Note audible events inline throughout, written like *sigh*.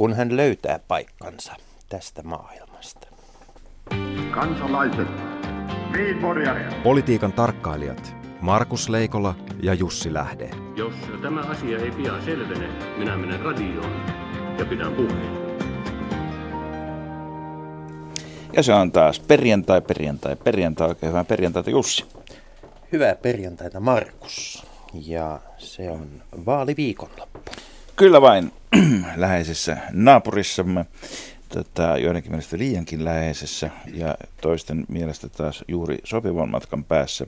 kun hän löytää paikkansa tästä maailmasta. Kansalaiset, Politiikan tarkkailijat Markus Leikola ja Jussi Lähde. Jos tämä asia ei pian selvene, minä menen radioon ja pidän puheen. Ja se on taas perjantai, perjantai, perjantai. Oikein hyvää perjantaita Jussi. Hyvää perjantaita Markus. Ja se on vaaliviikonloppu. Kyllä vain *clears throat* läheisessä naapurissamme. Tota, joidenkin mielestä liiankin läheisessä ja toisten mielestä taas juuri sopivan matkan päässä.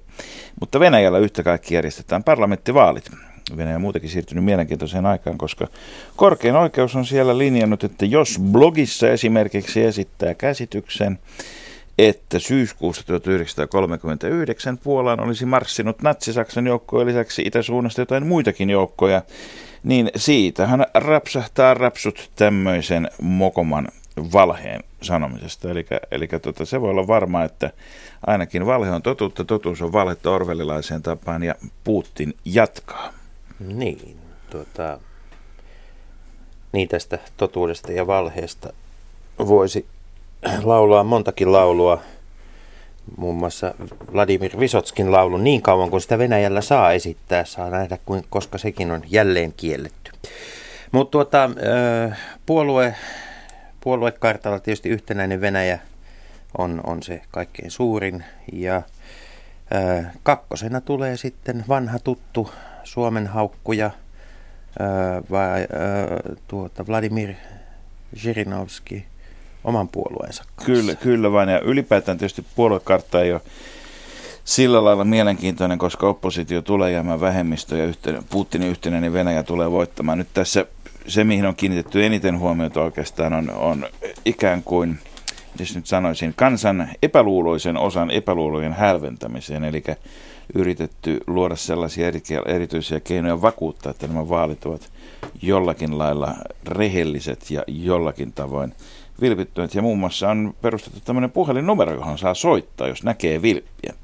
Mutta Venäjällä yhtä kaikki järjestetään parlamenttivaalit. Venäjä on muutenkin siirtynyt mielenkiintoiseen aikaan, koska korkein oikeus on siellä linjannut, että jos blogissa esimerkiksi esittää käsityksen, että syyskuussa 1939 Puolaan olisi marssinut Natsi-Saksan joukkojen lisäksi itäsuunnasta jotain muitakin joukkoja, niin siitähän rapsahtaa rapsut tämmöisen mokoman valheen sanomisesta. Eli, eli tota, se voi olla varma, että ainakin valhe on totuutta, totuus on valhetta orvelilaiseen tapaan ja Putin jatkaa. Niin, tuota, niin tästä totuudesta ja valheesta voisi laulaa montakin laulua. Muun muassa Vladimir Visotskin laulu niin kauan kuin sitä Venäjällä saa esittää, saa nähdä, kuin, koska sekin on jälleen kielletty. Mutta tuota, puolue, puoluekartalla tietysti yhtenäinen Venäjä on, on se kaikkein suurin. Ja kakkosena tulee sitten vanha tuttu Suomen haukkuja, vai, tuota, Vladimir Zhirinovski oman puolueensa kanssa. Kyllä, kyllä vain. Ja ylipäätään tietysti puoluekartta ei ole sillä lailla mielenkiintoinen, koska oppositio tulee jäämään vähemmistö ja yhteen, Putinin yhtenäinen Venäjä tulee voittamaan. Nyt tässä se, mihin on kiinnitetty eniten huomiota oikeastaan, on, on ikään kuin, jos nyt sanoisin, kansan epäluuloisen osan epäluulojen hälventämiseen, eli yritetty luoda sellaisia erityisiä keinoja vakuuttaa, että nämä vaalit ovat jollakin lailla rehelliset ja jollakin tavoin vilpittyneet. Ja muun muassa on perustettu tämmöinen puhelinnumero, johon saa soittaa, jos näkee vilppiä.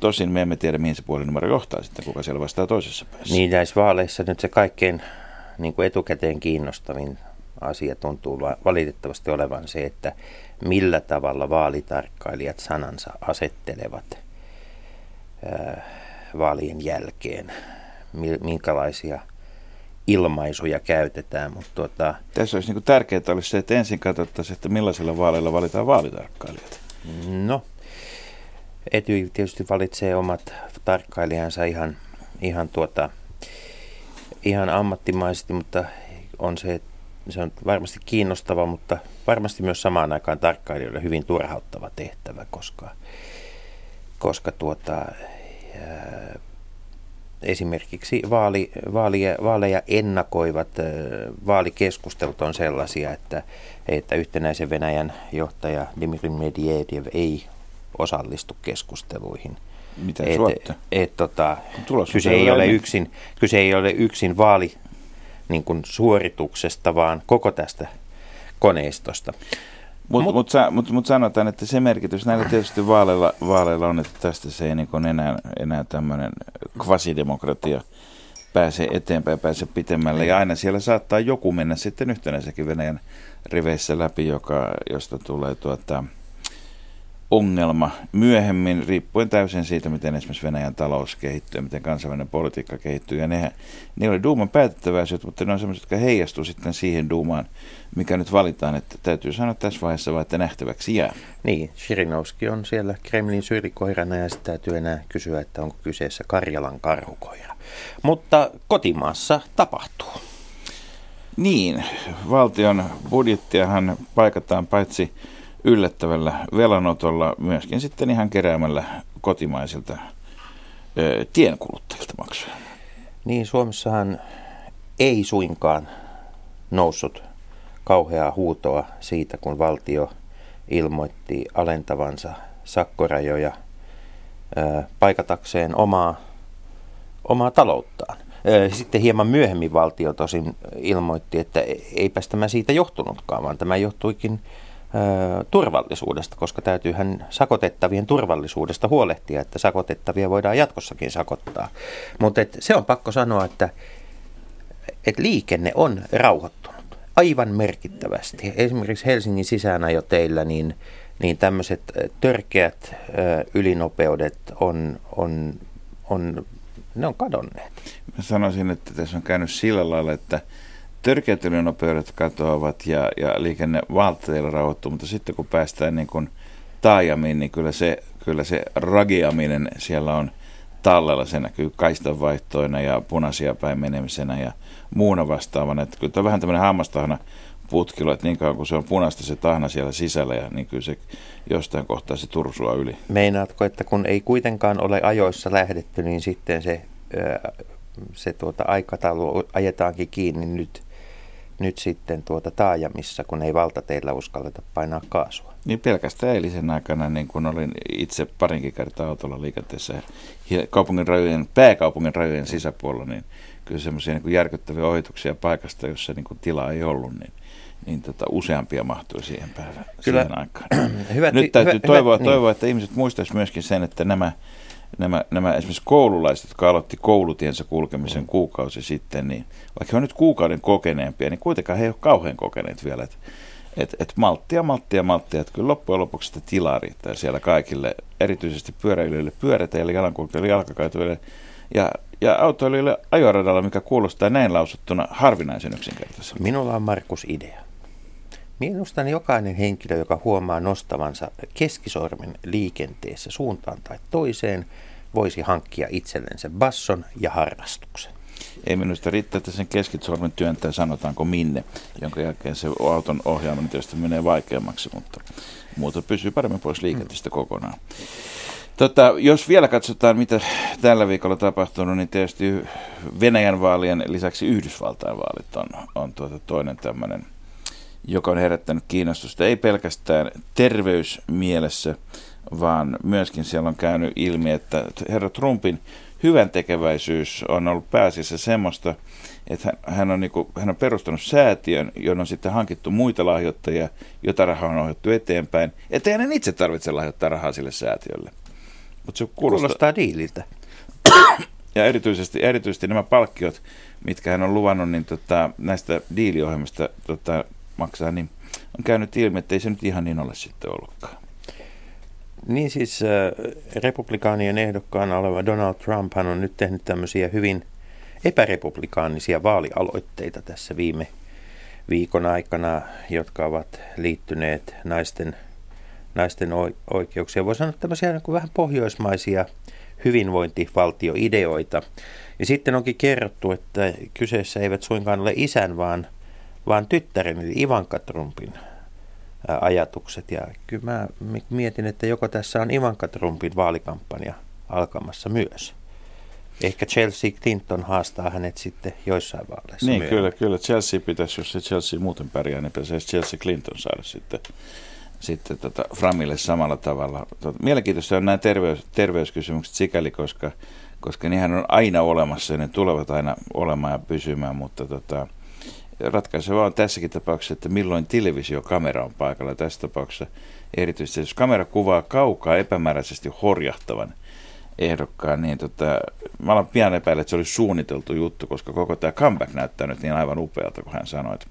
Tosin me emme tiedä, mihin se puhelinnumero johtaa sitten, kuka siellä vastaa toisessa päässä. Niin näissä vaaleissa nyt se kaikkein niin kuin etukäteen kiinnostavin asia tuntuu valitettavasti olevan se, että millä tavalla vaalitarkkailijat sanansa asettelevat vaalien jälkeen, minkälaisia ilmaisuja käytetään. Mutta tuota... Tässä olisi niin tärkeää olisi se, että ensin katsottaisiin, että millaisilla vaaleilla valitaan vaalitarkkailijat. No, Etyj tietysti valitsee omat tarkkailijansa ihan, ihan, tuota, ihan ammattimaisesti, mutta on se, se on varmasti kiinnostava, mutta varmasti myös samaan aikaan tarkkailijoille hyvin turhauttava tehtävä, koska, koska tuota, esimerkiksi vaali, vaalia, vaaleja ennakoivat vaalikeskustelut on sellaisia, että, että yhtenäisen Venäjän johtaja Dmitry Medvedev ei osallistu keskusteluihin. Mitä et, et, tota, kyse, ei ole yksin, kyse ei ole yksin vaali niin kuin suorituksesta, vaan koko tästä koneistosta. Mutta mut, mut, mut, mut sanotaan, että se merkitys näillä tietysti vaaleilla, vaaleilla on, että tästä se ei niin enää, enää tämmöinen kvasidemokratia pääse eteenpäin, pääse pitemmälle. Ja aina siellä saattaa joku mennä sitten yhtenäisenkin Venäjän riveissä läpi, joka, josta tulee tuota, ongelma myöhemmin, riippuen täysin siitä, miten esimerkiksi Venäjän talous kehittyy, miten kansainvälinen politiikka kehittyy. Ja ne, ne oli Duuman päätettäväisyyt, mutta ne on sellaiset, jotka heijastuu sitten siihen Duumaan, mikä nyt valitaan. Että täytyy sanoa tässä vaiheessa vaan, että nähtäväksi jää. Niin, Shirinovski on siellä Kremlin syrikoirana ja sitten täytyy enää kysyä, että onko kyseessä Karjalan karhukoira. Mutta kotimaassa tapahtuu. Niin, valtion budjettiahan paikataan paitsi yllättävällä velanotolla, myöskin sitten ihan keräämällä kotimaisilta ö, tienkuluttajilta maksuja. Niin, Suomessahan ei suinkaan noussut kauheaa huutoa siitä, kun valtio ilmoitti alentavansa sakkorajoja ö, paikatakseen omaa, omaa talouttaan. Sitten hieman myöhemmin valtio tosin ilmoitti, että eipä tämä siitä johtunutkaan, vaan tämä johtuikin turvallisuudesta, koska täytyyhän sakotettavien turvallisuudesta huolehtia, että sakotettavia voidaan jatkossakin sakottaa. Mutta se on pakko sanoa, että et liikenne on rauhoittunut. aivan merkittävästi. Esimerkiksi Helsingin sisäänajoteillä niin, niin tämmöiset törkeät ö, ylinopeudet on, on, on, ne on kadonneet. Mä sanoisin, että tässä on käynyt sillä lailla, että törkeät ylinopeudet katoavat ja, ja liikenne valtateilla rauhoittuu, mutta sitten kun päästään niin kuin taajamiin, niin kyllä se, kyllä se ragiaminen siellä on tallella. Se näkyy kaistanvaihtoina ja punaisia päin menemisenä ja muuna vastaavana. Että kyllä tämä on vähän tämmöinen hammastahna putkilo, että niin kauan kun se on punaista se tahna siellä sisällä ja niin kyllä se jostain kohtaa se tursua yli. Meinaatko, että kun ei kuitenkaan ole ajoissa lähdetty, niin sitten se, se tuota aikataulu ajetaankin kiinni nyt, nyt sitten tuota taajamissa, kun ei valtateillä uskalleta painaa kaasua? Niin pelkästään eilisen aikana, niin kun olin itse parinkin kertaa autolla liikenteessä kaupungin rajojen, pääkaupungin rajojen sisäpuolella, niin kyllä semmoisia niin järkyttäviä ohituksia paikasta, jossa niin kuin tilaa ei ollut, niin, niin tota, useampia mahtui siihen päivään, kyllä. siihen aikaan. hyvät, Nyt täytyy hyvä, toivoa, hyvä, toivoa niin. että ihmiset muistaisivat myöskin sen, että nämä, nämä, nämä esimerkiksi koululaiset, jotka aloitti koulutiensä kulkemisen mm. kuukausi sitten, niin vaikka he on nyt kuukauden kokeneempia, niin kuitenkaan he ei ole kauhean kokeneet vielä. Että et, et malttia, malttia, malttia. Että kyllä loppujen lopuksi sitä tilaa riittää siellä kaikille, erityisesti pyöräilijöille, pyöräteille, jalankulkijoille, jalkakaituille ja, ja autoilijoille ajoradalla, mikä kuulostaa näin lausuttuna harvinaisen yksinkertaisesti. Minulla on Markus idea. Minusta jokainen henkilö, joka huomaa nostavansa keskisormen liikenteessä suuntaan tai toiseen, voisi hankkia itsellensä basson ja harrastuksen. Ei minusta riittää, että sen keskitsormen työntää sanotaanko minne, jonka jälkeen se auton ohjaaminen tietysti menee vaikeammaksi, mutta muuta pysyy paremmin pois liikenteestä kokonaan. Tota, jos vielä katsotaan, mitä tällä viikolla tapahtunut, niin tietysti Venäjän vaalien lisäksi Yhdysvaltain vaalit on, on tuota toinen tämmöinen, joka on herättänyt kiinnostusta, ei pelkästään terveysmielessä, vaan myöskin siellä on käynyt ilmi, että herra Trumpin hyvän tekeväisyys on ollut pääasiassa semmoista, että hän on, niin kuin, hän on perustanut säätiön, johon on sitten hankittu muita lahjoittajia, jota rahaa on ohjattu eteenpäin, ettei hänen itse tarvitse lahjoittaa rahaa sille säätiölle. Mutta se kuulostaa, kuulostaa diililtä. Ja erityisesti, erityisesti nämä palkkiot, mitkä hän on luvannut, niin tota, näistä diiliohjelmista tota, maksaa, niin on käynyt ilmi, että ei se nyt ihan niin ole sitten ollutkaan. Niin siis äh, republikaanien ehdokkaana oleva Donald Trump on nyt tehnyt tämmöisiä hyvin epärepublikaanisia vaalialoitteita tässä viime viikon aikana, jotka ovat liittyneet naisten, naisten oikeuksia. Voi sanoa tämmöisiä niin vähän pohjoismaisia hyvinvointivaltioideoita. Ja sitten onkin kerrottu, että kyseessä eivät suinkaan ole isän, vaan, vaan tyttären, eli Ivanka Trumpin ajatukset. Ja kyllä mä mietin, että joko tässä on Ivanka Trumpin vaalikampanja alkamassa myös. Ehkä Chelsea Clinton haastaa hänet sitten joissain vaaleissa Niin, myöhemmin. kyllä, kyllä. Chelsea pitäisi, jos se Chelsea muuten pärjää, niin pitäisi Chelsea Clinton saada sitten, sitten tota Framille samalla tavalla. Tota, mielenkiintoista on nämä terveys, terveyskysymykset sikäli, koska, koska niinhän on aina olemassa ja ne tulevat aina olemaan ja pysymään, mutta tota, ratkaiseva on tässäkin tapauksessa, että milloin televisiokamera on paikalla. Tässä tapauksessa erityisesti, jos kamera kuvaa kaukaa epämääräisesti horjahtavan ehdokkaan, niin tota, mä olen pian epäillä, että se oli suunniteltu juttu, koska koko tämä comeback näyttää nyt niin aivan upealta, kun hän sanoi, että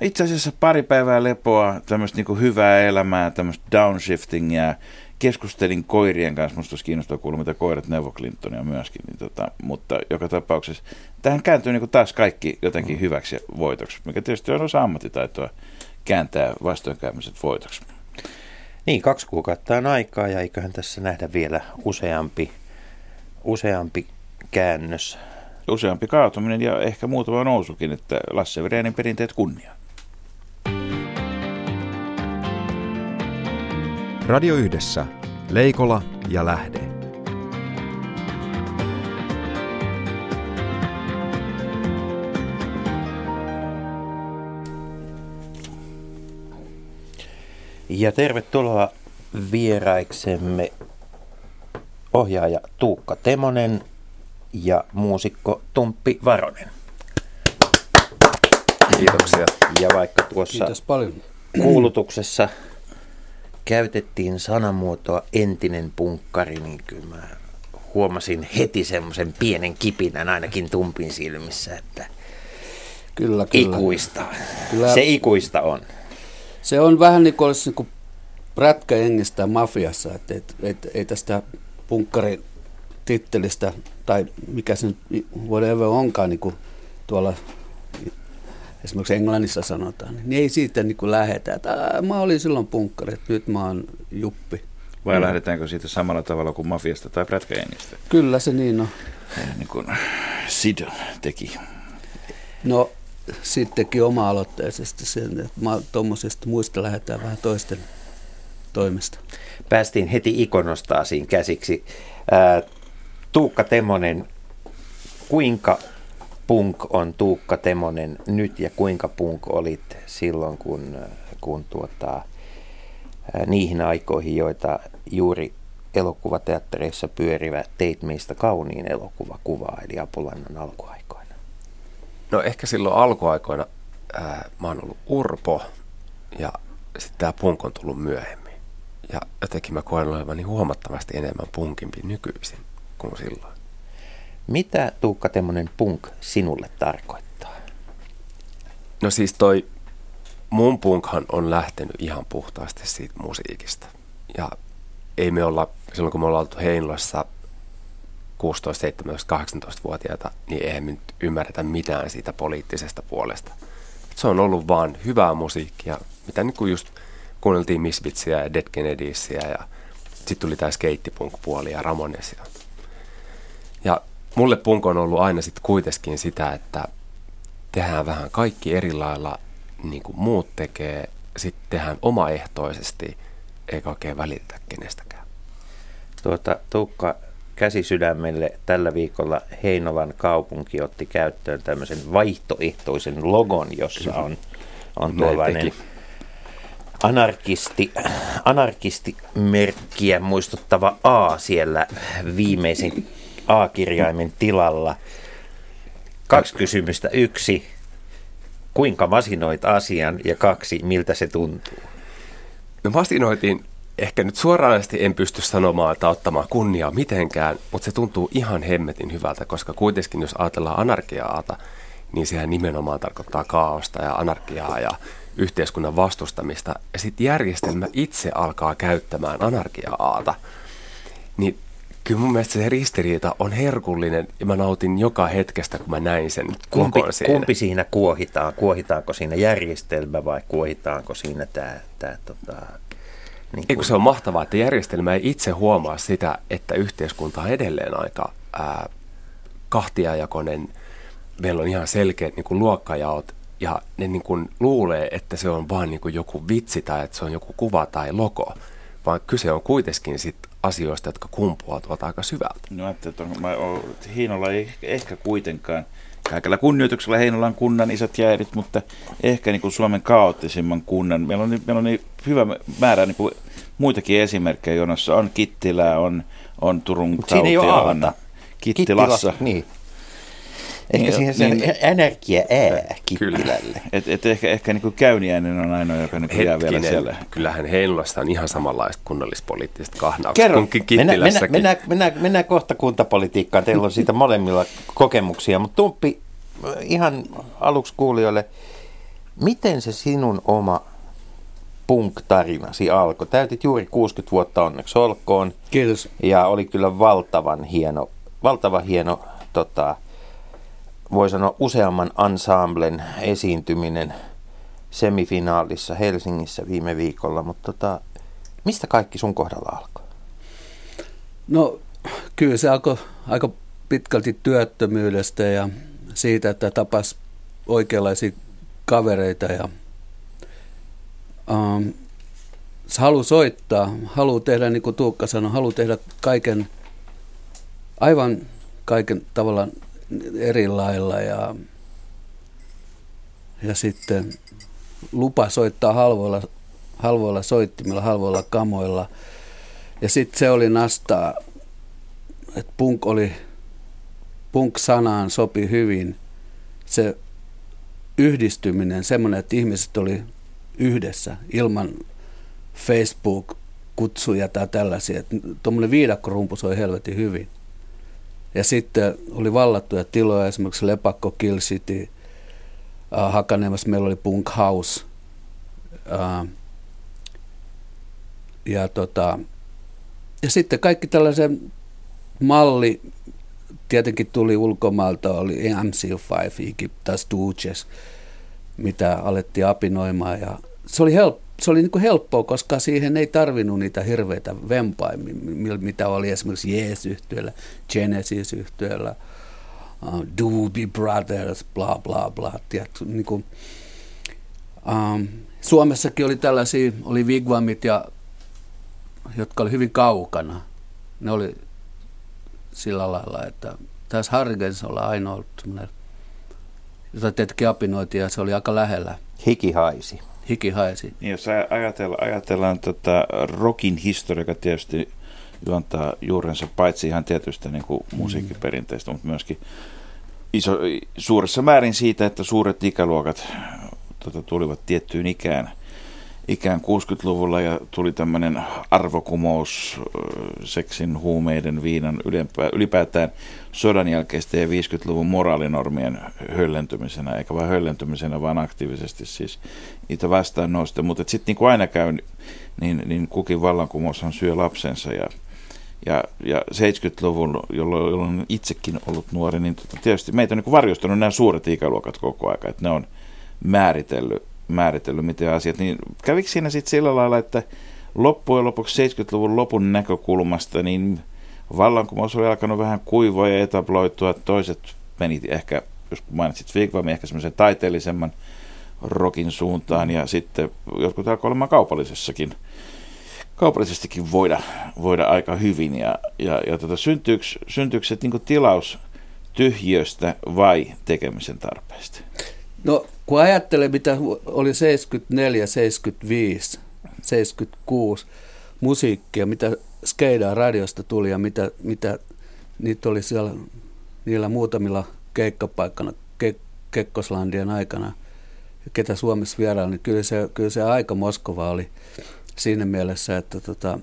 itse asiassa pari päivää lepoa, tämmöistä niin hyvää elämää, tämmöistä downshiftingia, keskustelin koirien kanssa, musta olisi kiinnostavaa kuulla, mitä koirat neuvo Clintonia myöskin, niin tota, mutta joka tapauksessa tähän kääntyy niin taas kaikki jotenkin hyväksi ja voitoksi, mikä tietysti on osa ammattitaitoa kääntää vastoinkäymiset voitoksi. Niin, kaksi kuukautta on aikaa ja eiköhän tässä nähdä vielä useampi, useampi käännös. Useampi kaatuminen ja ehkä muutama nousukin, että Lasse Virenin perinteet kunniaan. Radio Yhdessä. Leikola ja Lähde. Ja tervetuloa vieraiksemme ohjaaja Tuukka Temonen ja muusikko Tumppi Varonen. Kiitoksia. Ja vaikka tuossa Kiitos paljon. kuulutuksessa käytettiin sanamuotoa entinen punkkari, niin kyllä mä huomasin heti semmoisen pienen kipinän ainakin tumpin silmissä, että Kyllä, kyllä. ikuista. Kyllä. Se ikuista on. Se on vähän niin kuin olisi niin kuin prätkäjengistä mafiassa, että et, et, ei tästä punkkarin tittelistä tai mikä se nyt whatever onkaan niin kuin tuolla esimerkiksi Englannissa sanotaan, niin ei siitä niin kuin lähetä, että "Ää, mä olin silloin punkkari, että nyt mä oon juppi. Vai lähdetäänkö siitä samalla tavalla kuin mafiasta tai prätkäjengistä? Kyllä se niin on. Niin kuin Sid teki. No sittenkin oma-aloitteisesti sen, että mä tuommoisista muista lähdetään vähän toisten toimesta. Päästiin heti ikonostaasiin käsiksi. Tuukka Temonen, kuinka punk on Tuukka Temonen nyt ja kuinka punk olit silloin, kun, kun tuota, ää, niihin aikoihin, joita juuri elokuvateattereissa pyörivä Teit meistä kauniin elokuva kuvaa, eli Apolannan alkuaikoina. No ehkä silloin alkuaikoina ää, mä oon ollut urpo ja sitten tämä punk on tullut myöhemmin. Ja jotenkin mä koen olevani huomattavasti enemmän punkimpi nykyisin kuin silloin. Mitä Tuukka Temonen punk sinulle tarkoittaa? No siis toi mun punkhan on lähtenyt ihan puhtaasti siitä musiikista. Ja ei me olla, silloin kun me ollaan oltu Heinolassa 16, 17, 18-vuotiaita, niin eihän me nyt ymmärretä mitään siitä poliittisesta puolesta. Se on ollut vaan hyvää musiikkia, mitä niin kuin just kuunneltiin Misfitsia ja Dead Kennedysia ja sitten tuli tämä skeittipunk-puoli ja Ramonesia. Mulle punk on ollut aina sitten kuitenkin sitä, että tehdään vähän kaikki eri lailla niin kuin muut tekee, sitten tehdään omaehtoisesti, eikä oikein välitetä kenestäkään. Tuota, Tuukka käsi sydämelle tällä viikolla Heinolan kaupunki otti käyttöön tämmöisen vaihtoehtoisen logon, jossa on, on tuollainen anarkisti, anarkistimerkkiä muistuttava A siellä viimeisen A-kirjaimen tilalla. Kaksi kysymystä. Yksi, kuinka masinoit asian? Ja kaksi, miltä se tuntuu? No masinoitiin, ehkä nyt suoranaisesti en pysty sanomaan tai ottamaan kunniaa mitenkään, mutta se tuntuu ihan hemmetin hyvältä, koska kuitenkin jos ajatellaan anarkiaata, niin sehän nimenomaan tarkoittaa kaaosta ja anarkiaa ja yhteiskunnan vastustamista. Ja sitten järjestelmä itse alkaa käyttämään anarkiaata. Niin kyllä mun mielestä se ristiriita on herkullinen ja mä nautin joka hetkestä, kun mä näin sen Kumpi, siinä. kumpi siinä kuohitaan? Kuohitaanko siinä järjestelmä vai kuohitaanko siinä tämä, tämä tota, niin Eikö se on mahtavaa, että järjestelmä ei itse huomaa sitä, että yhteiskunta on edelleen aika ää, kahtiajakoinen. Meillä on ihan selkeät niin kuin luokkajaot ja ne niin kuin luulee, että se on vain niin kuin joku vitsi tai että se on joku kuva tai logo, vaan kyse on kuitenkin sit asioista, jotka kumpuavat aika syvältä. No ajattelin, että on, mä oon, Heinola ei ehkä, ehkä kuitenkaan, kaikella kunnioituksella Heinolan kunnan isät ja äidit, mutta ehkä niin kuin Suomen kaoottisimman kunnan. Meillä on, meillä on niin hyvä määrä niin kuin muitakin esimerkkejä, jonossa on Kittilää, on, on Turun Mut siinä ei ole. Kittilassa. Niin. Ehkä Niin, siihen se niin- energia ää Kittilälle. Et, et ehkä, ehkä niin kuin Käyniäinen on ainoa, joka niin jää vielä siellä. kyllähän Heinolassa on ihan samanlaista kunnallispoliittiset kahnaukset Kerro, kuin mennään, mennään, mennään, mennään kohta kuntapolitiikkaan. Teillä on siitä molemmilla kokemuksia, mutta Tumppi, ihan aluksi kuulijoille, miten se sinun oma punk-tarinasi alkoi? Täytit juuri 60 vuotta onneksi olkoon. Kiitos. Ja oli kyllä valtavan hieno, valtavan hieno, tota, voi sanoa useamman ensemblen esiintyminen semifinaalissa Helsingissä viime viikolla, mutta tota, mistä kaikki sun kohdalla alkoi? No kyllä se alkoi aika pitkälti työttömyydestä ja siitä, että tapas oikeanlaisia kavereita ja um, halu soittaa, halu tehdä, niin kuin Tuukka sanoi, halu tehdä kaiken, aivan kaiken tavallaan eri lailla ja, ja sitten lupa soittaa halvoilla, halvoilla soittimilla, halvoilla kamoilla. Ja sitten se oli nastaa, että punk oli, punk-sanaan sopi hyvin se yhdistyminen, semmoinen, että ihmiset oli yhdessä ilman Facebook-kutsuja tai tällaisia. Tuommoinen viidakkorumpu soi helvetin hyvin. Ja sitten oli vallattuja tiloja, esimerkiksi Lepakko, Kill City, äh, Hakaniemässä meillä oli Punk House. Äh, ja, tota, ja sitten kaikki tällaisen malli, tietenkin tuli ulkomailta, oli MC5, tai Stooges, mitä alettiin apinoimaan. Ja se oli, help, se oli niin kuin helppoa, koska siihen ei tarvinnut niitä hirveitä vempaimia, mitä oli esimerkiksi Jees-yhtiöllä, Genesis-yhtiöllä, uh, Doobie Brothers, bla bla bla. Tiedätkö, niin kuin, um, Suomessakin oli tällaisia, oli Wigwamit, ja, jotka oli hyvin kaukana. Ne oli sillä lailla, että tässä Hargens olla ainoa jota tietenkin apinoitiin ja se oli aika lähellä. Hiki haisi. Hiki haisi. Niin, jos ajatellaan, ajatellaan tota rockin historia, joka tietysti juontaa juurensa paitsi ihan tietystä niin kuin musiikkiperinteistä, mutta myöskin iso, suuressa määrin siitä, että suuret ikäluokat tota, tulivat tiettyyn ikään – ikään 60-luvulla ja tuli tämmöinen arvokumous seksin, huumeiden, viinan, ylipäätään sodan jälkeistä ja 50-luvun moraalinormien höllentymisenä, eikä vain höllentymisenä, vaan aktiivisesti siis niitä vastaan nousta. Mutta sitten niin kuin aina käy, niin, niin kukin vallankumoushan syö lapsensa ja ja, ja 70-luvun, jolloin, jolloin itsekin ollut nuori, niin tota, tietysti meitä on niin varjostanut nämä suuret ikäluokat koko ajan, että ne on määritellyt määritellyt miten asiat, niin kävikö siinä sitten sillä lailla, että loppujen lopuksi 70-luvun lopun näkökulmasta, niin vallankumous oli alkanut vähän kuivua ja etabloitua, toiset meni ehkä, jos mainitsit Vigvami, ehkä semmoisen taiteellisemman rokin suuntaan, ja sitten jotkut alkoi olemaan kaupallisessakin, kaupallisestikin voida, voida aika hyvin, ja, ja, ja tota, syntyykö, syntyykö se niin tilaus tyhjöstä vai tekemisen tarpeesta? No kun ajattelee, mitä oli 74, 75, 76 musiikkia, mitä Skeidaa radiosta tuli ja mitä, mitä niitä oli siellä niillä muutamilla keikkapaikkana ke, Kekkoslandien aikana, ketä Suomessa vieraili, niin kyllä se, kyllä se aika Moskova oli siinä mielessä, että tota,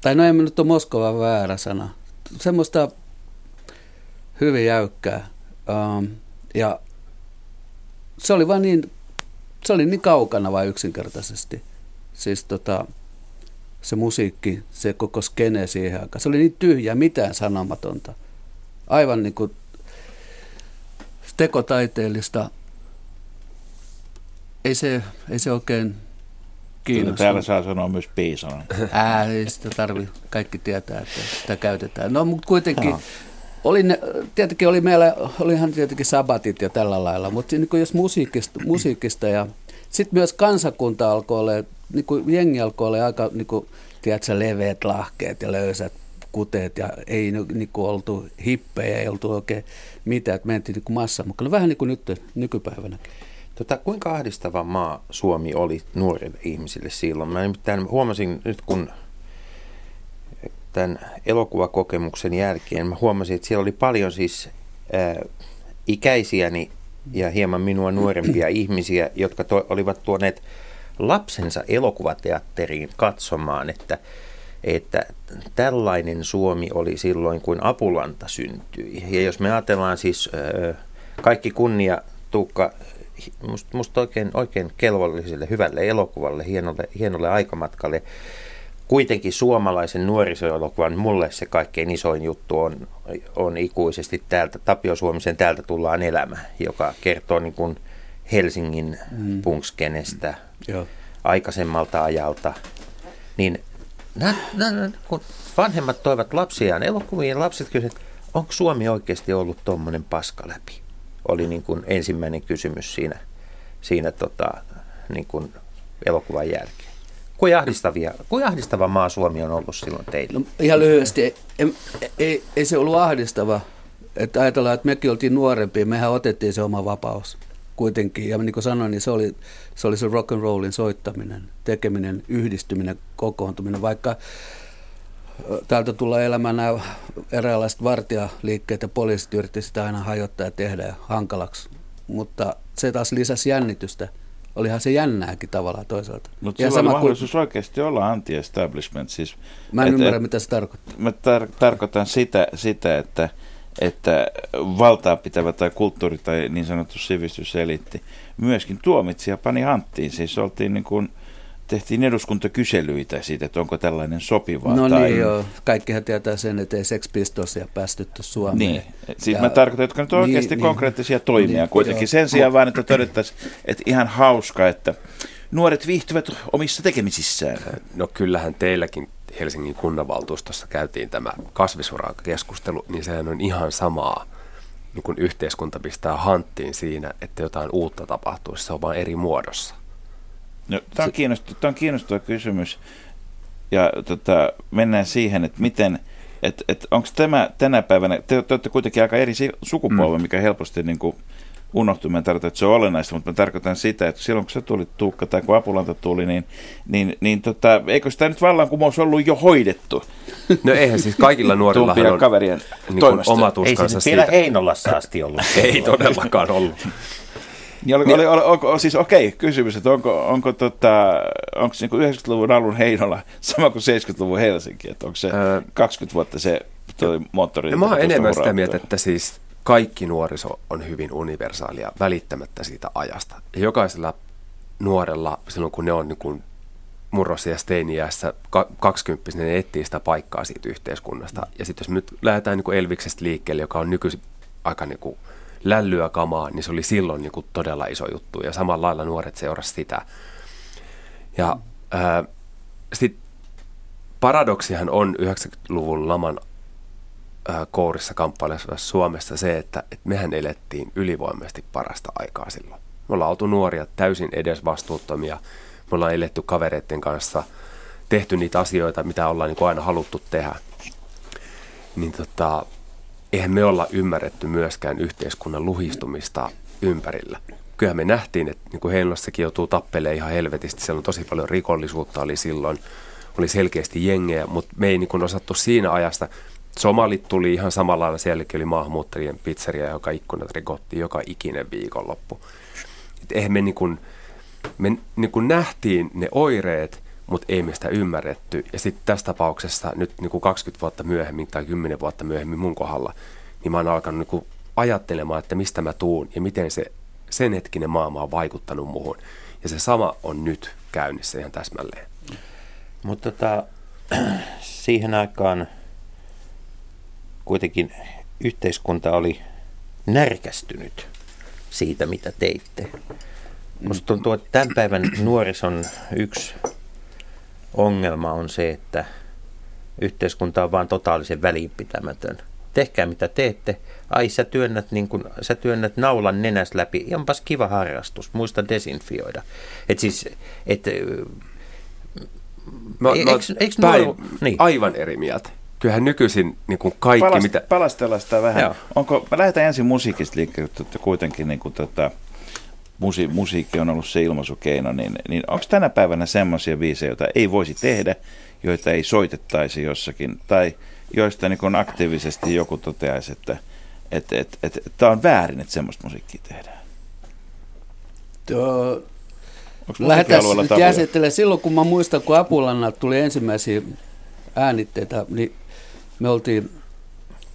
tai no ei nyt ole Moskova väärä sana, semmoista hyvin jäykkää. Um, ja se oli vaan niin, se oli niin kaukana vain yksinkertaisesti. Siis tota, se musiikki, se koko skene siihen aikaan. Se oli niin tyhjä, mitään sanomatonta. Aivan niin kuin tekotaiteellista. Ei se, ei se oikein kiinnosta. Täällä saa sanoa myös piisana. Ää, ei sitä tarvi. Kaikki tietää, että sitä käytetään. No, mutta kuitenkin no. Oli ne, tietenkin oli meillä, olihan tietenkin sabatit ja tällä lailla, mutta niin jos musiikista, musiikista ja sitten myös kansakunta alkoi olla, niin kuin jengi alkoi olla aika, niin kuin, tiedätkö, leveät lahkeet ja löysät kuteet ja ei niin kuin oltu hippejä, ei oltu oikein mitään, että mentiin niin kuin massa mukaan. Vähän niin kuin nyt nykypäivänäkin. Tota, kuinka ahdistava maa Suomi oli nuorille ihmisille silloin? Mä huomasin nyt, kun tämän elokuvakokemuksen jälkeen mä huomasin, että siellä oli paljon siis ää, ikäisiäni ja hieman minua nuorempia *clears throat* ihmisiä, jotka to, olivat tuoneet lapsensa elokuvateatteriin katsomaan, että, että tällainen Suomi oli silloin, kun Apulanta syntyi. Ja jos me ajatellaan siis ää, kaikki kunnia Tuukka musta must oikein, oikein kelvolliselle, hyvälle elokuvalle, hienolle, hienolle aikamatkalle, kuitenkin suomalaisen nuorisoelokuvan mulle se kaikkein isoin juttu on, on ikuisesti täältä, Tapio Suomisen Täältä tullaan elämä, joka kertoo niin kuin Helsingin mm. punkskenestä mm. aikaisemmalta ajalta. Niin nä, nä, kun vanhemmat toivat lapsiaan elokuviin, lapset kysyivät, onko Suomi oikeasti ollut tuommoinen paska läpi? Oli niin kuin ensimmäinen kysymys siinä, siinä tota, niin kuin elokuvan jälkeen. Kuinka ahdistava maa Suomi on ollut silloin teille? No, ihan lyhyesti, ei, ei, ei se ollut ahdistava. Että ajatellaan, että mekin oltiin nuorempia, mehän otettiin se oma vapaus kuitenkin. Ja niin kuin sanoin, niin se oli se, oli se rock and rollin soittaminen, tekeminen, yhdistyminen, kokoontuminen. Vaikka täältä tulla elämään nämä eräänlaiset vartijaliikkeet ja poliisit yritti sitä aina hajottaa ja tehdä hankalaksi. Mutta se taas lisäsi jännitystä – olihan se jännääkin tavallaan toisaalta. Mutta sulla sama oli mahdollisuus kun... oikeasti olla anti-establishment. Siis, Mä en et, ymmärrä, et, mitä se tarkoittaa. Mä tar- tarkoitan sitä, sitä että, että valtaa pitävä tai kulttuuri tai niin sanottu sivistyseliitti myöskin tuomitsi ja pani hanttiin. Siis oltiin niin kuin, tehtiin eduskuntakyselyitä siitä, että onko tällainen sopivaa. No tai... niin joo, kaikkihan tietää sen, että ei Sex Pistolsia päästetty Suomeen. Niin, siis Ja- mä tarkoitan, jotka nyt on niin, oikeasti niin. konkreettisia toimia Niin, kuitenkin. joo. Sen sijaan vaan, että todettaisiin, että ihan hauska, että nuoret viihtyvät omissa tekemisissään. No kyllähän teilläkin Helsingin kunnanvaltuustossa käytiin tämä kasvisurakeskustelu, niin sehän on ihan samaa. Niin kun yhteiskunta pistää hanttiin siinä, että jotain uutta tapahtuu, se on vain eri muodossa. No, tämä, on kiinnostava, tämä on kiinnostava kysymys. Ja tota, mennään siihen, että miten, että, että onko tämä tänä päivänä, te, te olette kuitenkin aika eri sukupolvi, mm. mikä helposti niin kuin unohtuu. Mä en tarkoita, että se on olennaista, mutta mä tarkoitan sitä, että silloin kun se tuli Tuukka tai kun Apulanta tuli, niin, niin, niin tota, eikö sitä nyt vallankumous ollut jo hoidettu No eihän siis kaikilla *laughs* nuorilla on kaverien niin oma Ei se tuskansa vielä siitä. Heinolassa asti ollut. *laughs* Ei todellakaan ollut. *laughs* Niin oli, oli, oli, onko, siis okei, kysymys, että onko, onko, tota, onko se niin 90-luvun alun Heinola sama kuin 70-luvun Helsinki, että onko se Öö, 20 vuotta se toi moottori? No mä oon enemmän sitä mieltä, että siis kaikki nuoriso on hyvin universaalia välittämättä siitä ajasta. Ja jokaisella nuorella, silloin kun ne on niin kuin murros- ja steiniässä ka- 20 ne etsii sitä paikkaa siitä yhteiskunnasta. Ja sitten jos nyt lähdetään niin kuin Elviksestä liikkeelle, joka on nykyisin aika niin kuin lällyä kamaa, niin se oli silloin niin kuin todella iso juttu. Ja samalla lailla nuoret seurasivat sitä. Ja ää, sitten paradoksihan on 90-luvun laman ää, kourissa kamppailevassa Suomessa se, että, että mehän elettiin ylivoimaisesti parasta aikaa silloin. Me ollaan oltu nuoria, täysin edesvastuuttomia. Me ollaan eletty kavereiden kanssa, tehty niitä asioita, mitä ollaan niin aina haluttu tehdä. Niin tota, eihän me olla ymmärretty myöskään yhteiskunnan luhistumista ympärillä. Kyllähän me nähtiin, että niin kuin Heinolassakin joutuu tappelemaan ihan helvetisti. Siellä on tosi paljon rikollisuutta oli silloin. Oli selkeästi jengejä, mutta me ei niin kuin osattu siinä ajasta. Somalit tuli ihan samalla lailla, sielläkin oli maahanmuuttajien pizzeria, joka ikkunat rikottiin joka ikinen viikonloppu. Et eihän me, niin kuin, me niin kuin nähtiin ne oireet, mutta ei me sitä ymmärretty. Ja sitten tässä tapauksessa nyt niin kuin 20 vuotta myöhemmin tai 10 vuotta myöhemmin mun kohdalla, niin mä oon alkanut niin kuin ajattelemaan, että mistä mä tuun ja miten se sen hetkinen maailma on vaikuttanut muuhun. Ja se sama on nyt käynnissä ihan täsmälleen. Mutta tota, *clears throat* siihen aikaan kuitenkin yhteiskunta oli närkästynyt siitä, mitä teitte. Musta tuntuu, että tämän päivän nuorison yksi ongelma on se, että yhteiskunta on vaan totaalisen välinpitämätön. Tehkää mitä teette. Ai sä työnnät, niin kun, sä työnnät naulan nenäs läpi. Onpas kiva harrastus. Muista desinfioida. Et siis, et, Mä, Ei- mä, eiks päin, nuoru- niin. aivan eri mieltä. Kyllähän nykyisin niin kuin kaikki, Palast, mitä... Palastellaan sitä vähän. Joo. Onko, mä lähdetään ensin musiikista liikkeelle, että kuitenkin niin kuin, tota, musi, musiikki on ollut se ilmaisukeino, niin, niin onko tänä päivänä semmoisia biisejä, joita ei voisi tehdä, joita ei soitettaisi jossakin, tai joista niin kuin aktiivisesti joku toteaisi, että et, et, et, et, tämä on väärin, että semmoista musiikkia tehdään. Onko Lähdetään nyt. Silloin kun mä muistan, kun Apulannalta tuli ensimmäisiä äänitteitä, niin me oltiin,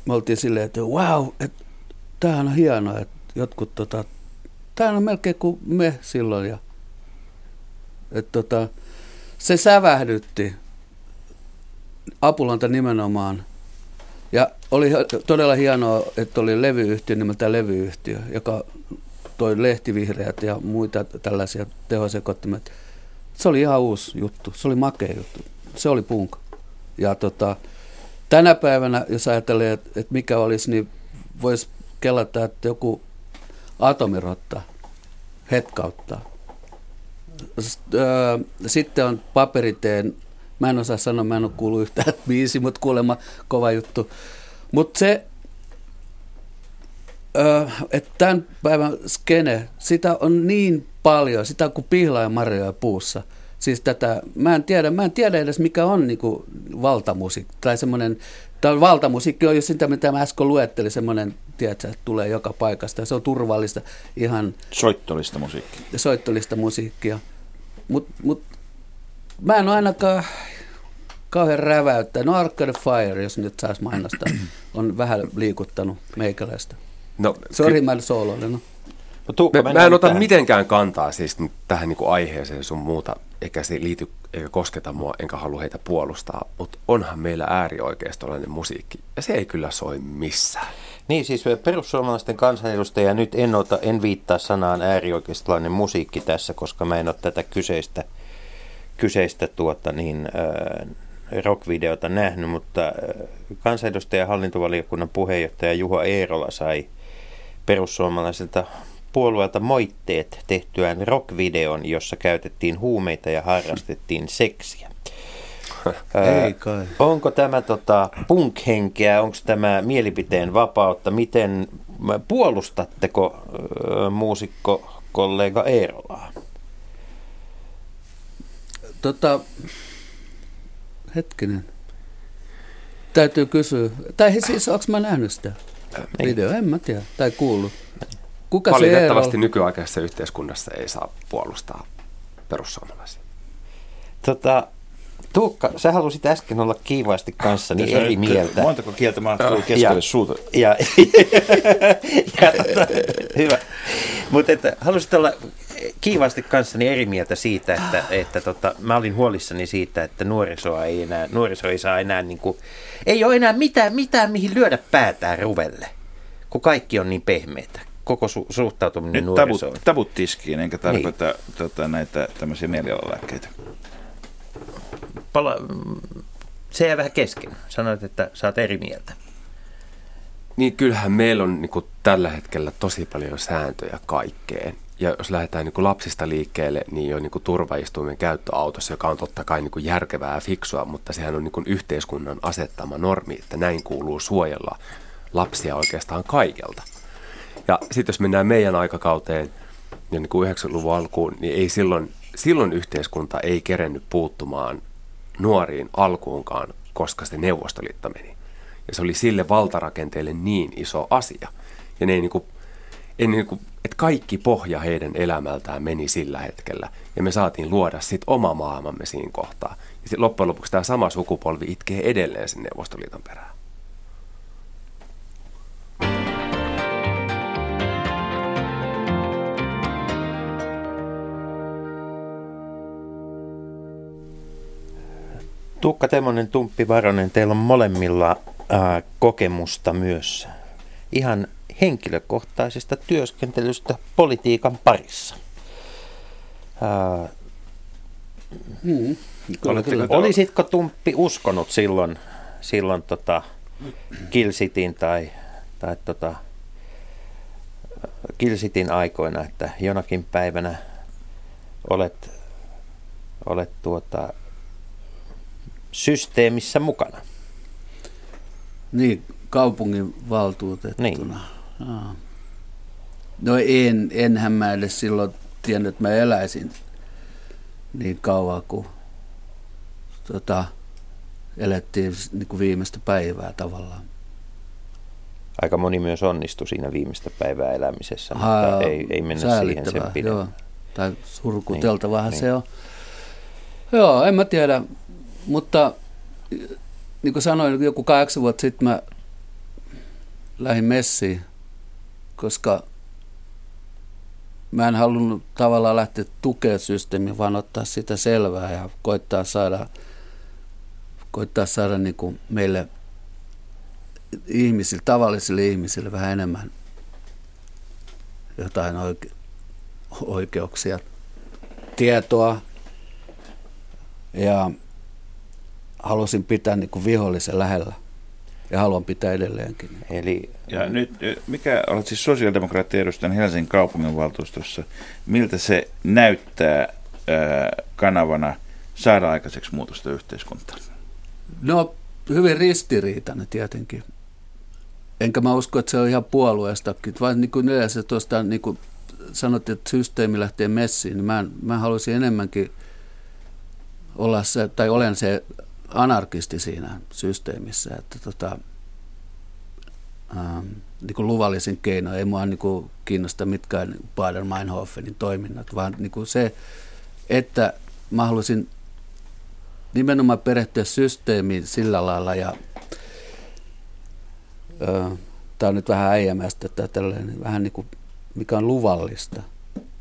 me oltiin silleen, että wow, että tämähän on hienoa, että jotkut tota, tämähän on melkein kuin me silloin. Ja, että tota, se sävähdytti Apulanta nimenomaan. Ja oli todella hienoa, että oli levyyhtiö nimeltä Levyyhtiö, joka toi lehtivihreät ja muita tällaisia tehosekottimet. Se oli ihan uusi juttu, se oli makea juttu, se oli punk. Ja tota, tänä päivänä, jos ajattelee, että, että mikä olisi, niin voisi kelata, että joku atomirotta hetkauttaa. Öö, Sitten on paperiteen, mä en osaa sanoa, mä en ole kuullut yhtään *laughs* biisi, mutta kuulemma kova juttu. Mutta se, öö, että tämän päivän skene, sitä on niin paljon, sitä on kuin pihlaa ja marjoja puussa. Siis tätä, mä en tiedä, mä en tiedä edes mikä on niinku valtamusiikki, tai semmoinen, tai valtamusiikki on jo sitä, mitä mä äsken luettelin, semmoinen, tiedätkö, että tulee joka paikasta, ja se on turvallista, ihan Soittolista musiikkia. soittolista musiikkia. Mutta mut, mä en ole ainakaan kauhean räväyttä. No Arcade Fire, jos nyt saisi mainostaa, *clears throat* on vähän liikuttanut meikäläistä. No, Sori, mä sooloilen. No. Mut Tuukka, Mä, mä en ota tähän. mitenkään kantaa siis tähän niin kuin aiheeseen sun muuta, eikä se liity eikä kosketa mua, enkä halua heitä puolustaa, mutta onhan meillä äärioikeistolainen musiikki, ja se ei kyllä soi missään. Niin siis perussuomalaisten kansanedustaja, nyt en, ota, en viittaa sanaan äärioikeistolainen musiikki tässä, koska mä en ole tätä kyseistä, kyseistä tuota, niin, äh, rockvideota nähnyt, mutta kansanedustaja ja hallintovaliokunnan puheenjohtaja Juha Eerola sai perussuomalaisilta puolueelta moitteet tehtyään rockvideon, jossa käytettiin huumeita ja harrastettiin seksiä. *laughs* Ei kai. Onko tämä tota, punk-henkeä, onko tämä mielipiteen vapautta? Miten puolustatteko ö, muusikko kollega Eerolaa? Tota, hetkinen. Täytyy kysyä. Tai siis, onko mä nähnyt sitä video? En mä tiedä. Tai kuullut. Kuka Valitettavasti nykyaikaisessa yhteiskunnassa ei saa puolustaa perussuomalaisia. Tota, Tuukka, sä halusit äsken olla kiivaasti kanssani Tässä eri mieltä. Montako kieltä mahtuu keskelle Ja- suuta? Ja, *laughs* ja tota, hyvä. Mutta että halusit olla kiivaasti kanssani eri mieltä siitä, että, että tota, mä olin huolissani siitä, että nuorisoa ei enää, nuoriso ei saa enää niin kuin, ei ole enää mitään, mitään mihin lyödä päätään ruvelle, kun kaikki on niin pehmeitä. Koko su- suhtautuminen Nyt nuorisoon. tabut, tabut tiskiin, enkä tarkoita niin. tota, näitä tämmöisiä mielialalääkkeitä. Pala- se jää vähän kesken. Sanoit, että sä oot eri mieltä. Niin kyllähän meillä on niin kuin, tällä hetkellä tosi paljon sääntöjä kaikkeen. Ja jos lähdetään niin kuin lapsista liikkeelle, niin jo niin kuin turvaistuimen käyttö autossa, joka on totta kai niin kuin järkevää ja fiksua, mutta sehän on niin kuin yhteiskunnan asettama normi, että näin kuuluu suojella lapsia oikeastaan kaikelta. Ja sitten jos mennään meidän aikakauteen, niin kuin 90-luvun alkuun, niin ei silloin, silloin yhteiskunta ei kerennyt puuttumaan nuoriin alkuunkaan, koska se Neuvostoliitto meni. Ja se oli sille valtarakenteelle niin iso asia. Ja ne ei niinku, ei niinku, että kaikki pohja heidän elämältään meni sillä hetkellä. Ja me saatiin luoda sitten oma maailmamme siinä kohtaa. Ja sit loppujen lopuksi tämä sama sukupolvi itkee edelleen sen Neuvostoliiton perään. Tuukka Temonen, Tumppi Varonen, teillä on molemmilla ää, kokemusta myös ihan henkilökohtaisesta työskentelystä politiikan parissa. Ää, Mm, kyllä, Oletteko kyllä. olisitko Tumppi uskonut silloin, silloin tota Kilsitin tai, tai tota, Kilsitin aikoina, että jonakin päivänä olet, olet tuota, systeemissä mukana? Niin, kaupungin valtuutettuna. Niin. Aa. No en, enhän mä edes silloin tiennyt, että mä eläisin niin kauan kuin tota, elettiin niin kuin viimeistä päivää tavallaan. Aika moni myös onnistui siinä viimeistä päivää elämisessä, mutta Haa, ei, ei mennä siihen sen pidemmän. Tai surkuteltavahan Niin, se niin. on. Joo, en mä tiedä, mutta niin kuin sanoin, joku kahdeksan vuotta sitten mä lähdin messiin, koska mä en halunnut tavallaan lähteä tukea systeemiä, vaan ottaa sitä selvää ja koittaa saada, koittaa saada niin kuin meille ihmisille, tavallisille ihmisille vähän enemmän jotain oike- oikeuksia, tietoa. Ja halusin pitää niin kuin vihollisen lähellä ja haluan pitää edelleenkin. Eli Ja nyt, ö, mikä olet siis sosiaalidemokraattien edustajan Helsingin kaupunginvaltuustossa, miltä se näyttää ää, kanavana saada aikaiseksi muutosta yhteiskuntaan? No hyvin ristiriitainen tietenkin. Enkä mä usko, että se on ihan puolueestakin, vaan niin kuin yleensä tuosta niin kuin sanottiin, että systeemi lähtee messiin, niin mä, mä haluaisin enemmänkin olla se, tai olen se anarkisti siinä systeemissä, että tota, ähm, niin kuin luvallisin keino, ei mua niin kuin kiinnosta mitkään Baden-Meinhofenin toiminnat, vaan niin kuin se, että mä haluaisin nimenomaan perehtyä systeemiin sillä lailla ja tämä on nyt vähän äijämästä tai tällainen, vähän niin kuin mikä on luvallista.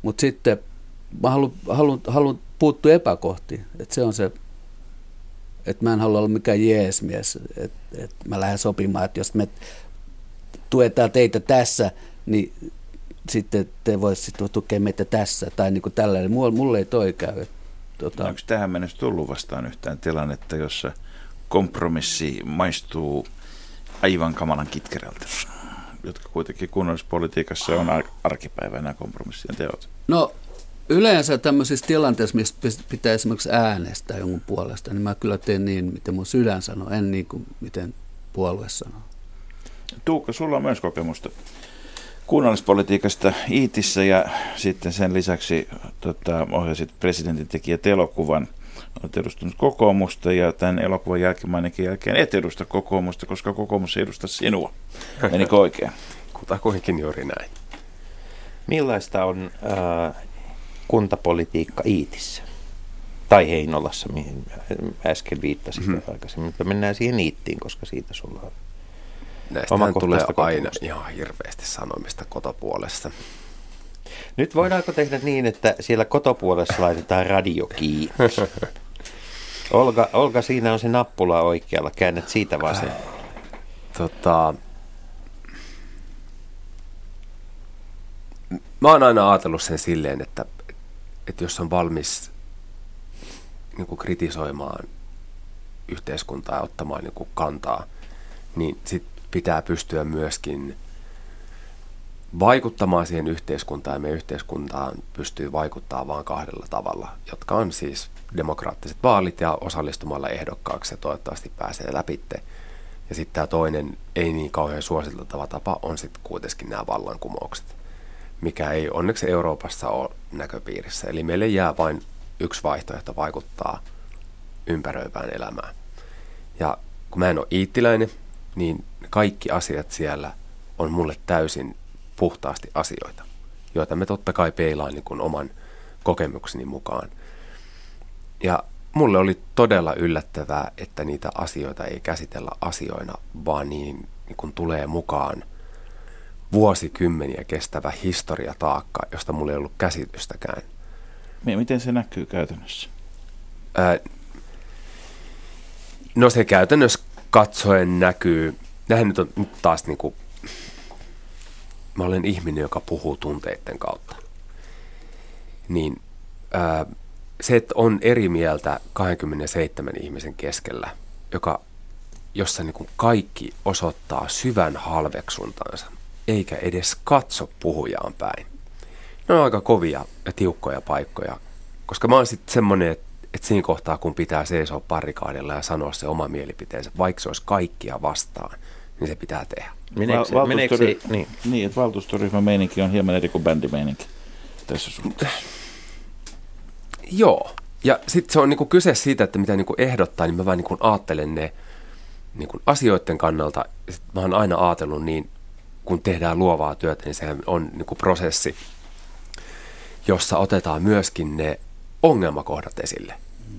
Mutta sitten mä haluan, haluan, haluan puuttua epäkohtiin. Että se on se, että mä en halua olla mikään jeesmies. Että et mä lähden sopimaan, että jos me tuetaan teitä tässä, niin sitten te voisitte tukea meitä tässä. Tai niin kuin tällainen. Mulle, mulle ei toi käy. Tota... Onko tähän mennessä tullut vastaan yhtään tilannetta, jossa kompromissi maistuu aivan kamalan kitkerältä? jotka kuitenkin kunnallispolitiikassa on arkipäivä nämä kompromissien teot? No yleensä tämmöisissä tilanteissa, missä pitää esimerkiksi äänestää jonkun puolesta, niin mä kyllä teen niin, miten mun sydän sanoo, en niin kuin miten puolue sanoo. Tuukka, sulla on myös kokemusta kunnallispolitiikasta Iitissä ja sitten sen lisäksi tota, ohjasit presidentin tekijät elokuvan. Olet edustanut kokoomusta ja tämän elokuvan jälkimmäinenkin jälkeen et edusta kokoomusta, koska kokoomus ei edusta sinua. Menikö oikein? Kutakuinkin juuri näin. Millaista on äh, kuntapolitiikka Iitissä? Tai Heinolassa, mihin äsken viittasit mm-hmm. aikaisemmin. Mutta mennään siihen Iittiin, koska siitä sulla on Näistähän tulee aina ihan hirveästi sanomista kotopuolessa. Nyt voidaanko tehdä niin, että siellä kotopuolessa laitetaan radio kiinni? *laughs* Olga, Olga, siinä on se nappula oikealla. Käännät siitä vasen. Tota, mä oon aina ajatellut sen silleen, että, että jos on valmis niin kuin kritisoimaan yhteiskuntaa ja ottamaan niin kuin kantaa, niin sit pitää pystyä myöskin vaikuttamaan siihen yhteiskuntaan ja meidän yhteiskuntaan pystyy vaikuttaa vain kahdella tavalla, jotka on siis demokraattiset vaalit ja osallistumalla ehdokkaaksi ja toivottavasti pääsee läpitte. Ja sitten tämä toinen ei niin kauhean suositeltava tapa on sitten kuitenkin nämä vallankumoukset, mikä ei onneksi Euroopassa ole näköpiirissä. Eli meille jää vain yksi vaihtoehto vaikuttaa ympäröivään elämään. Ja kun mä en ole iittiläinen, niin kaikki asiat siellä on mulle täysin puhtaasti asioita, joita me totta kai peilaan niin kuin oman kokemukseni mukaan. Ja mulle oli todella yllättävää, että niitä asioita ei käsitellä asioina, vaan niin, niin kuin tulee mukaan vuosikymmeniä kestävä historiataakka, josta mulla ei ollut käsitystäkään. Miten se näkyy käytännössä? Ää, no se käytännössä katsoen näkyy, nähän nyt on nyt taas niin kuin, mä olen ihminen, joka puhuu tunteiden kautta. Niin ää, se, että on eri mieltä 27 ihmisen keskellä, joka, jossa niin kuin kaikki osoittaa syvän halveksuntansa, eikä edes katso puhujaan päin. Ne on aika kovia ja tiukkoja paikkoja, koska mä oon sitten semmoinen, että, että siinä kohtaa, kun pitää seisoa parikaadilla ja sanoa se oma mielipiteensä, vaikka se olisi kaikkia vastaan, niin se pitää tehdä. Meneekö, Va- meneekö niin. niin, että valtuustoryhmän meininki on hieman eri kuin bändimeininki tässä suhteessa. Joo. Ja sitten se on niinku kyse siitä, että mitä niinku ehdottaa, niin mä vaan niinku ajattelen ne niinku asioiden kannalta. Sit mä oon aina ajatellut niin, kun tehdään luovaa työtä, niin sehän on niinku prosessi, jossa otetaan myöskin ne ongelmakohdat esille.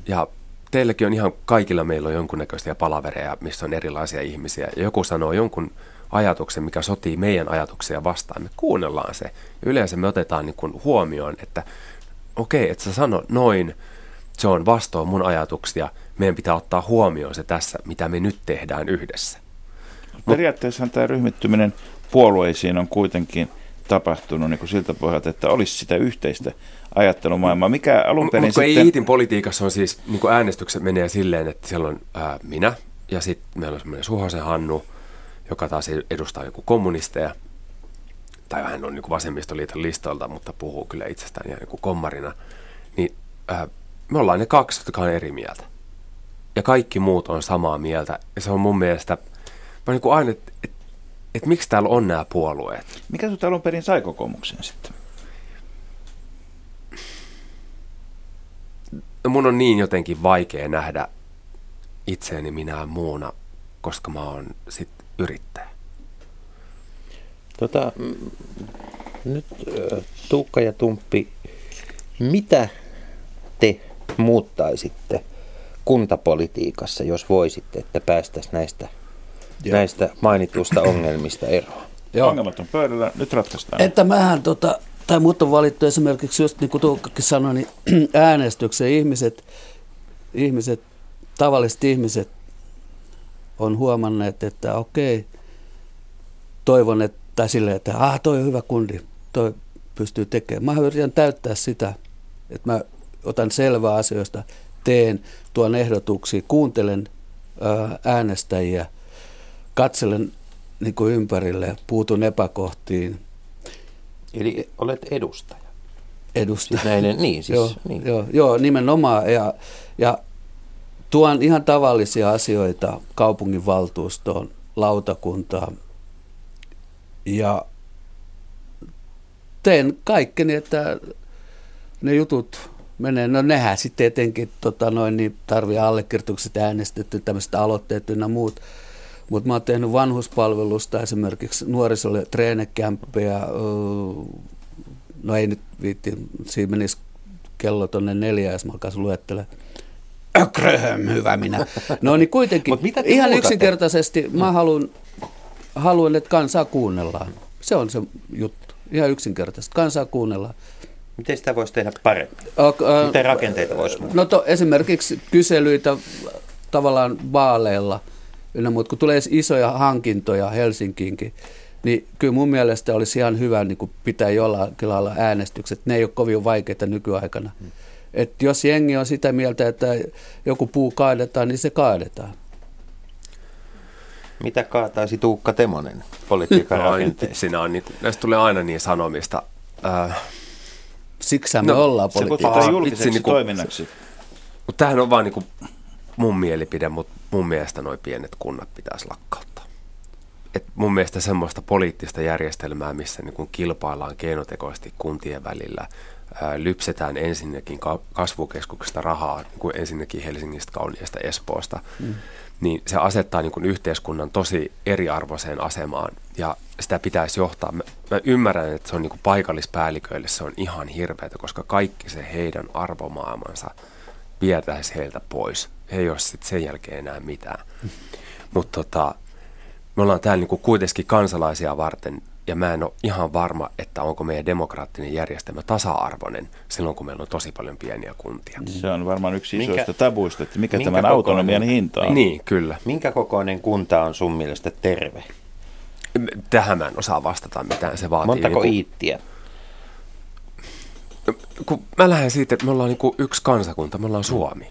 Ja teilläkin on ihan kaikilla meillä on jonkunnäköisiä palavereja, missä on erilaisia ihmisiä. Joku sanoo jonkun ajatuksen, mikä sotii meidän ajatuksia vastaan. Me kuunnellaan se. Yleensä me otetaan niin kuin huomioon, että okei, okay, että sä sano noin, se on vastoin mun ajatuksia. Meidän pitää ottaa huomioon se tässä, mitä me nyt tehdään yhdessä. Periaatteessa tämä ryhmittyminen puolueisiin on kuitenkin tapahtunut niin kuin siltä pohjalta, että olisi sitä yhteistä ajattelumaailmaa. Mikä alun perin Mutta sitten... Iitin politiikassa on siis, niin kuin äänestykset menee silleen, että siellä on ää, minä ja sitten meillä on semmoinen Suhosen Hannu, joka taas edustaa joku kommunisteja, tai hän on niin vasemmistoliiton listoilta, mutta puhuu kyllä itsestään ihan niin kommarina, niin ää, me ollaan ne kaksi, jotka on eri mieltä. Ja kaikki muut on samaa mieltä. Ja se on mun mielestä, mä niin kuin aina, että et, miksi täällä on nämä puolueet. Mikä sinut alun perin sai kokoomuksen sitten? No mun on niin jotenkin vaikea nähdä itseäni minä muuna, koska mä oon sit yrittäjä. Tota, nyt Tuukka ja Tumppi, mitä te muuttaisitte kuntapolitiikassa, jos voisitte, että päästäisiin näistä, näistä mainituista ongelmista eroon? Joo. Ongelmat on pöydällä, nyt ratkaistaan. Että mähän, tota, tai mut on valittu esimerkiksi just niin kuin Tuukkakin sanoi, niin *clears throat* äänestykseen ihmiset, ihmiset, tavalliset ihmiset on huomanneet, että okei, toivon, että silleen, että ah, toi on hyvä kundi, toi pystyy tekemään. Mä yritän täyttää sitä, että mä otan selvää asioista, teen, tuon ehdotuksia, kuuntelen ää, äänestäjiä, katselen niin kuin ympärille, puutun epäkohtiin, Eli olet edustaja. edustaja. Siis näin, niin, siis, joo, niin. joo, joo, nimenomaan. Ja, ja tuon ihan tavallisia asioita kaupunginvaltuustoon, lautakuntaan. Ja teen kaikkeni, että ne jutut menee. No nehän sitten etenkin tota noin, niin tarvii allekirjoitukset äänestetty, tämmöiset aloitteet ynnä muut. Mutta mä oon tehnyt vanhuspalvelusta esimerkiksi nuorisolle treenekämppejä. No ei nyt viitti, siinä menisi kello tonne neljään, jos mä alkaisin luettelemaan. Ökröhöm, hyvä minä. No niin kuitenkin, Mut mitä ihan muutatte? yksinkertaisesti mä haluan, haluan, että kansaa kuunnellaan. Se on se juttu. Ihan yksinkertaisesti. Kansaa kuunnellaan. Miten sitä voisi tehdä paremmin? Miten rakenteita voisi muuttaa? No to, esimerkiksi kyselyitä tavallaan vaaleilla, ynnä muut, kun tulee isoja hankintoja Helsinkiinkin, niin kyllä mun mielestä olisi ihan hyvä niin kuin pitää jollakin lailla äänestykset. Ne ei ole kovin vaikeita nykyaikana. Hmm. Et jos jengi on sitä mieltä, että joku puu kaadetaan, niin se kaadetaan. Mitä kaataisi Tuukka Temonen politiikan *laughs* No, rakenteessa? siinä on, niin, näistä tulee aina niin sanomista. Äh, Siksi me No, ollaan Se politiikassa. kutsutaan Aa, julkiseksi vitsi, niinku- toiminnaksi. Mutta tämähän on vaan niinku mun mielipide, mutta mun mielestä noi pienet kunnat pitäisi lakkauttaa. Et mun mielestä semmoista poliittista järjestelmää, missä niinku kilpaillaan keinotekoisesti kuntien välillä, ää, lypsetään ensinnäkin ka- kasvukeskuksesta rahaa, niin kuin ensinnäkin Helsingistä, Kauniista, Espoosta, mm. niin se asettaa niin kuin yhteiskunnan tosi eriarvoiseen asemaan ja sitä pitäisi johtaa. Mä, mä ymmärrän, että se on niin kuin paikallispäälliköille se on ihan hirveätä, koska kaikki se heidän arvomaailmansa vietäisi heiltä pois. He ei ole sitten sen jälkeen enää mitään. *laughs* Mutta tota, me ollaan täällä niinku kuitenkin kansalaisia varten, ja mä en ole ihan varma, että onko meidän demokraattinen järjestelmä tasa-arvoinen silloin, kun meillä on tosi paljon pieniä kuntia. Se on varmaan yksi Minkä- isoista tabuista, että mikä minkä tämän kokoinen- autonomian hinta on. Niin, kyllä. Minkä kokoinen kunta on sun mielestä terve? Tähän mä en osaa vastata mitään. Se vaatii Montako niinku- iittiä? kun mä lähden siitä, että me ollaan niinku yksi kansakunta, me ollaan Suomi.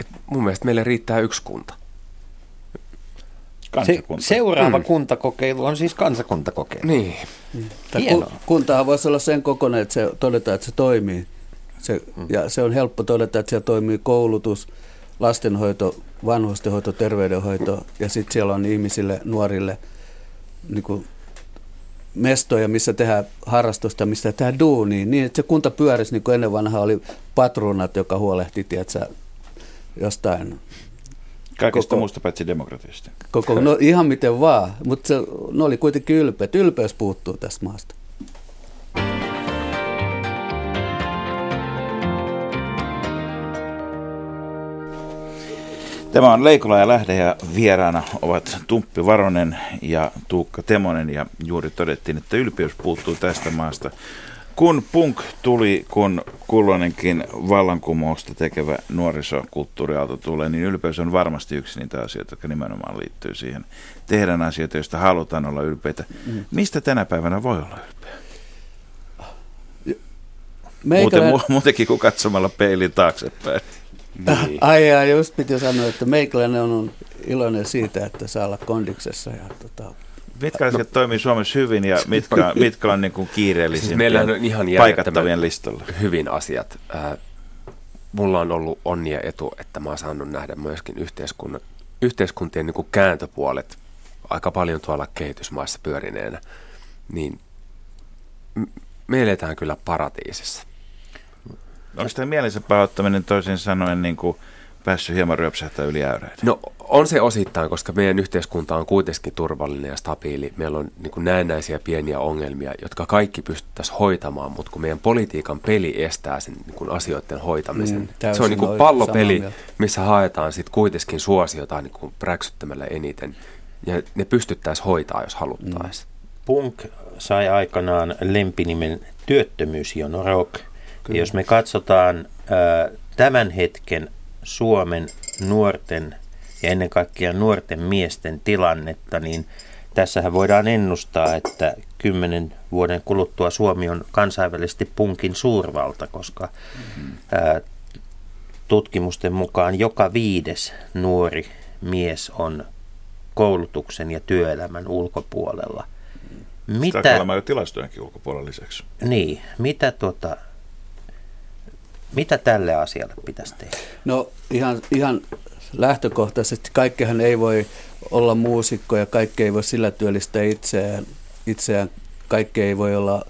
Et mun mielestä meille riittää yksi kunta. Se, seuraava kuntakokeilu on siis kansakuntakokeilu. Niin. Hienoa. kuntahan voisi olla sen kokoinen, että se todetaan, että se toimii. Se, Mm. ja se on helppo todeta, että siellä toimii koulutus, lastenhoito, vanhustenhoito, terveydenhoito ja sitten siellä on ihmisille, nuorille niin kuin mestoja, missä tehdään harrastusta, missä tehdään duunia, niin että se kunta pyörisi, niin kuin ennen vanhaa oli patruunat, joka huolehti, tiedätkö, jostain Kaikesta koko- muusta paitsi demokratiasta. koko, no ihan miten vaan, mutta se, ne oli kuitenkin ylpeät. Ylpeys puuttuu tästä maasta. Tämä on Leikola ja Lähde ja vieraana ovat Tumppi Varonen ja Tuukka Temonen ja juuri todettiin, että ylpeys puuttuu tästä maasta. Kun punk tuli, kun kulloinenkin vallankumousta tekevä nuorisokulttuuriaalto tulee, niin ylpeys on varmasti yksi niitä asioita, jotka nimenomaan liittyy siihen. Tehdään asioita, joista halutaan olla ylpeitä. Mistä tänä päivänä voi olla ylpeä? Muuten, Meikäläinen- mu- muutenkin kuin katsomalla peilin taaksepäin. niin. Ai, ai just piti sanoa, että meikäläinen on iloinen siitä, että saa olla kondiksessa. Ja, tota, Mitkä asiat toimii Suomessa hyvin ja *laughs* mitkä, mitkä on niin kuin kiireellisimpiä Siis meillähän on ihan paikattavien listalla? hyvin asiat. Ää, mulla on ollut onnia etu, että mä oon saanut nähdä myöskin yhteiskunnan, yhteiskuntien niin kuin kääntöpuolet aika paljon tuolla kehitysmaissa pyörineenä. Niin me eletään kyllä paratiisissa. Onko tämä mielensä pahoittaminen toisin sanoen niin kuin päässyt hieman ryöpsähtää yli äyreitä? No on se osittain, koska meidän yhteiskunta on kuitenkin turvallinen ja stabiili. Meillä on niin kuin näennäisiä pieniä ongelmia, jotka kaikki pystyttäisiin hoitamaan, mutta kun meidän politiikan peli estää sen niin kuin asioiden hoitamisen. Mm, se täysin on niin kuin pallopeli, missä haetaan sitten kuitenkin suosiota niin kuin räksyttämällä eniten. Ja ne pystyttäisiin hoitaa, jos haluttaisiin. Punk sai aikanaan lempinimen työttömyysjono rock. Ja jos me katsotaan ää, tämän hetken Suomen nuorten ja ennen kaikkea nuorten miesten tilannetta, niin tässähän voidaan ennustaa, että kymmenen vuoden kuluttua Suomi on kansainvälisesti punkin suurvalta, koska ää, tutkimusten mukaan joka viides nuori mies on koulutuksen ja työelämän ulkopuolella. Sitä Mitä, kuulemma jo tilastojenkin ulkopuolella lisäksi. niin, mitä, tota, mitä tälle asialle pitäisi tehdä? No ihan, ihan lähtökohtaisesti kaikkehan ei voi olla muusikko ja kaikki ei voi sillä työllistää itseään. itseään. Kaikki ei voi olla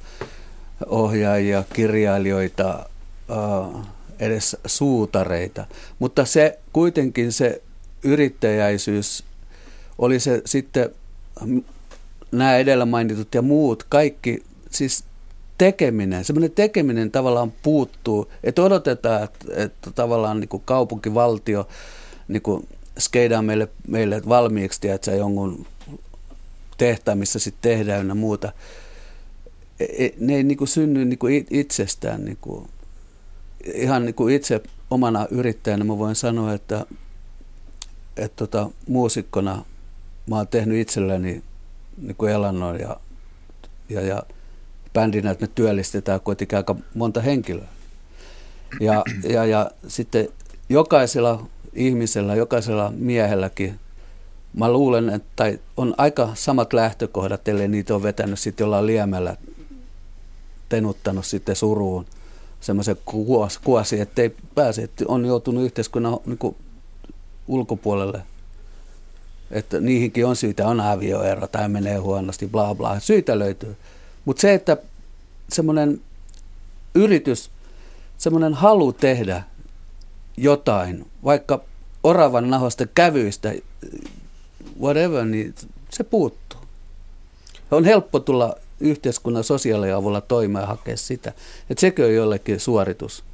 ohjaajia, kirjailijoita, äh, edes suutareita. Mutta se kuitenkin se yrittäjäisyys, oli se sitten nämä edellä mainitut ja muut, kaikki, siis tekeminen, semmoinen tekeminen tavallaan puuttuu, että odotetaan, että, että tavallaan niin kuin kaupunkivaltio niin kuin skeidaa meille, meille valmiiksi, että jonkun tehtaan, missä sitten tehdään ja muuta. E- e- Ne ei niin kuin synny niin kuin itsestään. Niin kuin, ihan niin kuin itse omana yrittäjänä mä voin sanoa, että, että tota, muusikkona mä oon tehnyt itselleni niin kuin elannon ja, ja, ja bändinä, että me työllistetään kuitenkin aika monta henkilöä. Ja, ja, ja sitten jokaisella ihmisellä, jokaisella miehelläkin, mä luulen, että tai on aika samat lähtökohdat, ellei niitä on vetänyt sitten jollain liemällä, tenuttanut sitten suruun semmoisen kuosi, kuosi, että ei pääse, että on joutunut yhteiskunnan niin kuin, ulkopuolelle. Että niihinkin on syytä, on avioero tai menee huonosti, bla bla, syitä löytyy. Mutta se, että semmoinen yritys, semmoinen halu tehdä jotain, vaikka oravan nahoista kävyistä, whatever, niin se puuttuu. On helppo tulla yhteiskunnan sosiaaliavulla toimeen ja hakea sitä. Että sekö on jollekin suoritus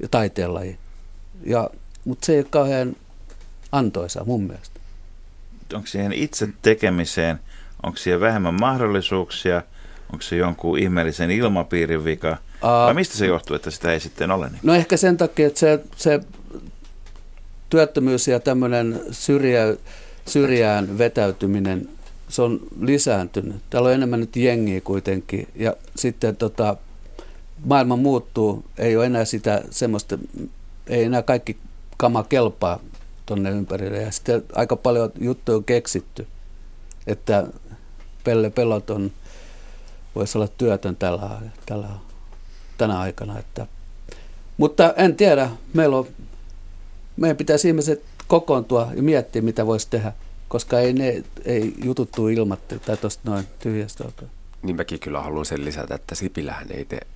ja taiteenlaji. Ja, mutta se ei ole kauhean antoisa mun mielestä. Onko siihen itse tekemiseen, onko siihen vähemmän mahdollisuuksia, onko se jonkun ihmeellisen ilmapiirin vika, vai mistä se johtuu, että sitä ei sitten ole? Niin? No ehkä sen takia, että se, se työttömyys ja tämmöinen syrjä, syrjään vetäytyminen, se on lisääntynyt. Täällä on enemmän nyt jengiä kuitenkin. Ja sitten tota, maailma muuttuu, ei ole enää sitä semmoista, ei enää kaikki kama kelpaa tonne ympärille. Ja sitten aika paljon juttuja on keksitty, että Pelle Peloton voisi olla työtön tällä, tällä, tänä aikana. Että, mutta en tiedä, meillä on, meidän pitäisi ihmiset kokoontua ja miettiä, mitä voisi tehdä, koska ei, ne, ei jututtu ilmattu tai tuosta noin tyhjästä oikein. Niin mäkin kyllä haluan sen lisätä, että Sipilähän ei tee,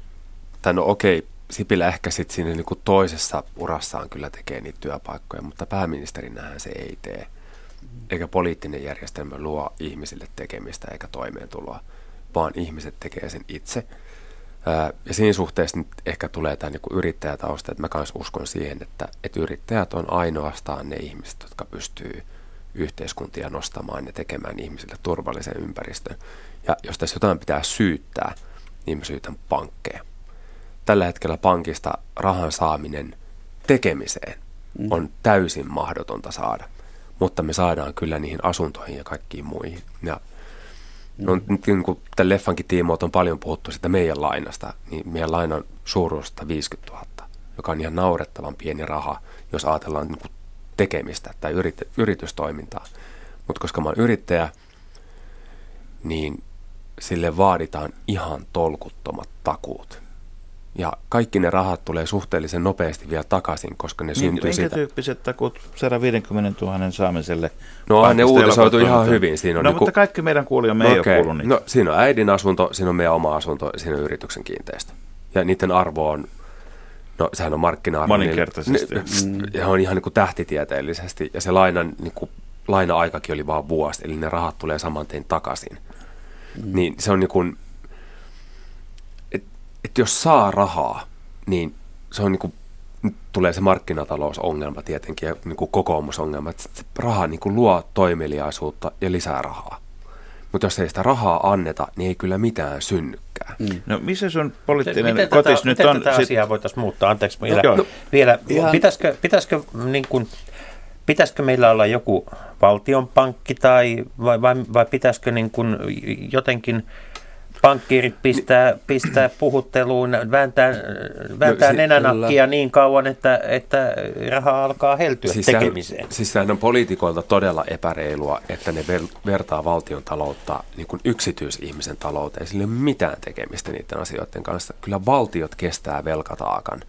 tai no okei, Sipilä ehkä sitten siinä niin kuin toisessa urassaan kyllä tekee niitä työpaikkoja, mutta pääministerinähän se ei tee. Eikä poliittinen järjestelmä luo ihmisille tekemistä eikä toimeentuloa, vaan ihmiset tekee sen itse. Ja siinä suhteessa nyt ehkä tulee tämä niin yrittäjätausta, että mä kanssa uskon siihen, että, että yrittäjät on ainoastaan ne ihmiset, jotka pystyy yhteiskuntia nostamaan ja tekemään ihmisille turvallisen ympäristön. Ja jos tässä jotain pitää syyttää, niin mä syytän pankkeja. Tällä hetkellä pankista rahan saaminen tekemiseen on täysin mahdotonta saada, mutta me saadaan kyllä niihin asuntoihin ja kaikkiin muihin. Ja No, nyt niin kuin tämän leffankin tiimoilta on paljon puhuttu sitä meidän lainasta, niin meidän lainan suuruudesta 50 000, joka on ihan naurettavan pieni raha, jos ajatellaan niin kuin tekemistä tai yrit, yritystoimintaa. Mutta koska mä oon yrittäjä, niin sille vaaditaan ihan tolkuttomat takuut. Ja kaikki ne rahat tulee suhteellisen nopeasti vielä takaisin, koska ne syntyy Minkä siitä. tyyppiset takut 150 000 saamiselle? No ne uutisoitu ihan hyvin. Siinä on no niinku- mutta kaikki meidän kuulijamme ei Okei. ole kuullut niitä. No siinä on äidin asunto, siinä on meidän oma asunto, siinä on yrityksen kiinteistö. Ja niiden arvo on, no sehän on markkina-arvo. Moninkertaisesti. Niin, ne, ja on ihan niin kuin tähtitieteellisesti. Ja se lainan, niin kuin, laina-aikakin oli vaan vuosi, eli ne rahat tulee saman tein takaisin. Mm. Niin se on niin kuin, että et jos saa rahaa, niin se on niin kuin tulee se markkinatalousongelma tietenkin ja niin kuin kokoomusongelma, että se raha niin kuin luo toimeliaisuutta ja lisää rahaa. Mutta jos ei sitä rahaa anneta, niin ei kyllä mitään synnykään. Mm. No missä sun poliittinen miten kotis tätä, nyt miten on? tätä sit- asiaa voitaisiin muuttaa? Anteeksi, vielä, Joo. no, vielä Ihan- pitäisikö, pitäisikö, niin kuin, pitäisikö meillä olla joku valtionpankki tai vai, vai, vai pitäisikö niin kuin jotenkin pankkiirit pistää, pistää puhutteluun, vääntää, vääntää si- nenänakkia niin kauan, että, että raha alkaa heltyä siis tekemiseen. Sehän, siis sehän on poliitikoilta todella epäreilua, että ne ver- vertaa valtion taloutta niin kuin yksityisihmisen talouteen. Sillä ei ole mitään tekemistä niiden asioiden kanssa. Kyllä valtiot kestää velkataakan.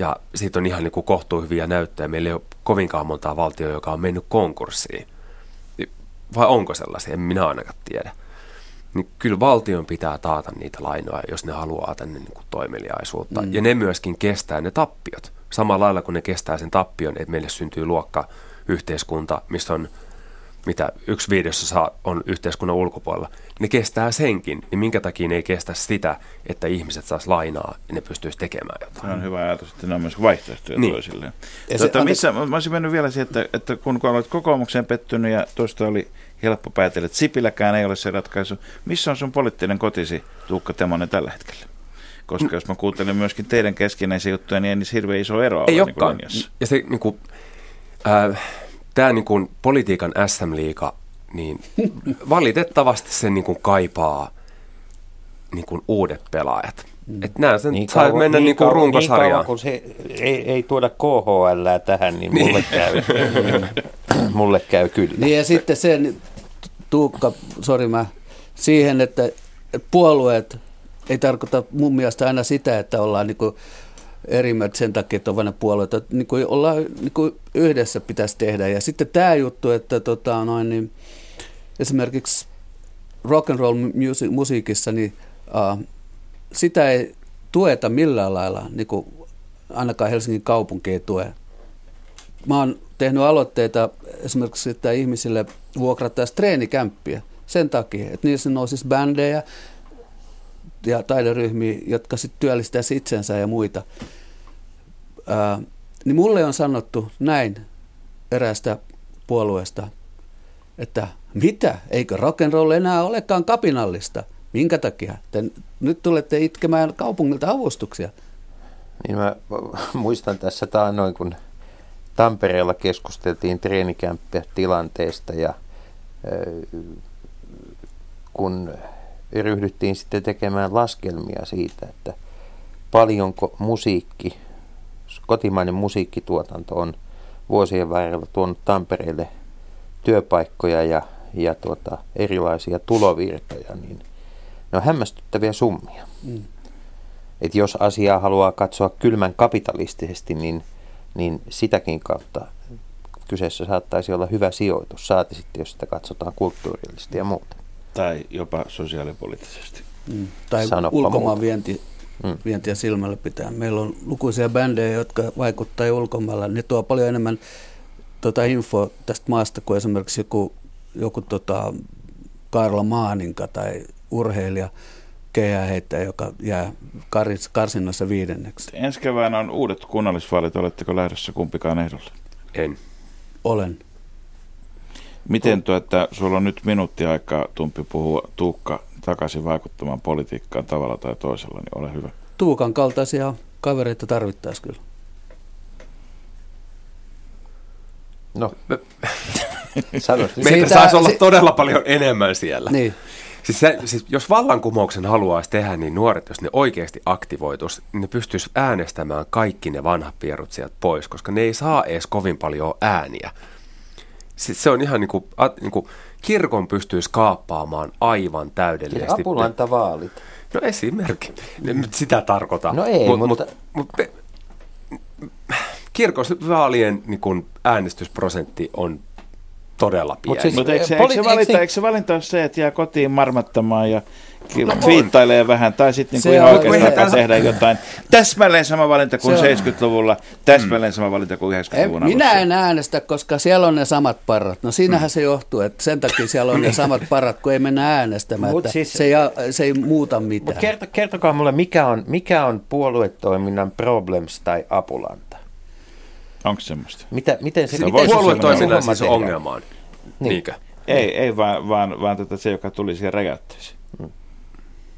Ja siitä on ihan niin kuin kohtuu hyviä näyttöjä. Meillä ei ole kovinkaan montaa valtioa, joka on mennyt konkurssiin. Vai onko sellaisia? En minä ainakaan tiedä. Niin kyllä valtion pitää taata niitä lainoja, jos ne haluaa tänne niin kuin toimeliaisuutta. Mm. Ja ne myöskin kestää ne tappiot. Samalla lailla kuin ne kestää sen tappion, että meille syntyy luokka yhteiskunta, missä on mitä yksi viidesosa on yhteiskunnan ulkopuolella, ne kestää senkin, niin minkä takia ne ei kestä sitä, että ihmiset saisi lainaa ja ne pystyisi tekemään Se jotain. on hyvä ajatus, että ne on myös vaihtoehtoja Niin. toisilleen. Ja se- missä, mä olisin mennyt vielä siihen, että, että kun olet kokoomukseen pettynyt ja tuosta oli helppo päätellä, että Sipiläkään ei ole se ratkaisu. Missä on sun poliittinen kotisi, Tuukka Temonen, tällä hetkellä? Koska jos mä kuuntelen myöskin teidän keskinäisiä juttuja, niin ei niissä hirveän iso ero Ei ole niin linjassa. Ja se niin kuin, äh, tämä niin kuin politiikan SM-liiga, niin valitettavasti se niin kuin kaipaa niin kuin uudet pelaajat. Mm. Että nämä sen niin saa mennä niin kuin kauan- Niin runkosarjaan. kauan, kun se ei, ei tuoda KHL tähän, niin mulle käy, *laughs* mulle käy kyllä. Niin ja sitten se, niin, Tuukka, sori mä, siihen, että puolueet ei tarkoita mun mielestä aina sitä, että ollaan niin eri mieltä sen takia, että on vain puolueet. Että niin kuin ollaan, niin kuin yhdessä pitäisi tehdä. Ja sitten tämä juttu, että tota, noin, niin, esimerkiksi rock and roll music, musiikissa, niin uh, sitä ei tueta millään lailla, niin kuin ainakaan Helsingin kaupunki ei tue. Mä oon tehnyt aloitteita esimerkiksi, että ihmisille vuokrattaisiin treenikämppiä sen takia, että niissä nousisi bändejä ja taideryhmiä, jotka sitten työllistäisi itsensä ja muita. Ää, niin mulle on sanottu näin eräästä puolueesta, että mitä, eikö rock'n'roll enää olekaan kapinallista? Minkä takia? Te nyt tulette itkemään kaupungilta avustuksia. Niin mä muistan tässä taannoin, kun Tampereella keskusteltiin treenikämppä tilanteesta ja kun ryhdyttiin sitten tekemään laskelmia siitä, että paljonko musiikki, kotimainen musiikkituotanto on vuosien varrella tuonut Tampereelle työpaikkoja ja, ja tuota, erilaisia tulovirtoja, niin ne on hämmästyttäviä summia. Mm. Et jos asiaa haluaa katsoa kylmän kapitalistisesti, niin, niin sitäkin kautta kyseessä saattaisi olla hyvä sijoitus, saati sitten, jos sitä katsotaan kulttuurillisesti ja muuta. Tai jopa sosiaalipoliittisesti. Mm. Tai Sanoppa ulkomaan vienti, Mm. vientiä silmällä pitää. Meillä on lukuisia bändejä, jotka vaikuttaa ulkomailla. Ne tuo paljon enemmän tota infoa tästä maasta kuin esimerkiksi joku, joku tota Karla Maaninka tai urheilija keihääheittäjä, joka jää karis, karsinnassa viidenneksi. Ensi keväänä on uudet kunnallisvaalit. Oletteko lähdössä kumpikaan ehdolle? En. Olen. Miten tuo, että sulla on nyt minuutti aikaa, Tumpi, puhua Tuukka takaisin vaikuttamaan politiikkaan tavalla tai toisella, niin ole hyvä. Tuukan kaltaisia kavereita tarvittaisiin kyllä. No, *laughs* sanois nyt. Meitä Siitä- saisi olla se- todella paljon enemmän siellä. Niin. Siis, se, siis jos vallankumouksen haluaisi tehdä, niin nuoret, jos ne oikeasti aktivoitus, niin ne pystyisi äänestämään kaikki ne vanhat pierut sieltä pois, koska ne ei saa edes kovin paljon ääniä. Siis se on ihan niin kuin, a, niin kuin kirkon pystyisi kaappaamaan aivan täydellisesti. Apulantavaalit. No esimerkki. Nyt sitä tarkoita. No ei, mut, mutta- Mut, mut, pe- kirkosvaalien niin kun äänestysprosentti on todella pieni. Mut siis- Mutta eikö, se- Poli- eikö, se valinta, niin? eikö se valinta ole se, että jää kotiin marmattamaan ja ki- twiittailee vähän, tai sitten Se niinku ihan oikeasti eihän alkaa tehdä jotain. Täsmälleen sama valinta kuin Se on- 70-luvulla, täsmälleen sama valinta kuin 90-luvun En, minä en äänestä, koska siellä on ne samat parrat. No siinähän se johtuu, että sen takia siellä on ne samat parrat, kun ei mennä äänestämään. Mut Että siis- se, ei, se ei muuta mitään. Mutta kerto, kertokaa mulle, mikä on, mikä on puoluetoiminnan problems tai apulanta? Onko semmoista? Mitä, miten se, Sitä miten voisi se Puoluetoiminnan siis tehdään? ongelma on. Niin. Niinkö? Ei, ei vaan, vaan, vaan tätä se, joka tuli siihen räjäytteeseen.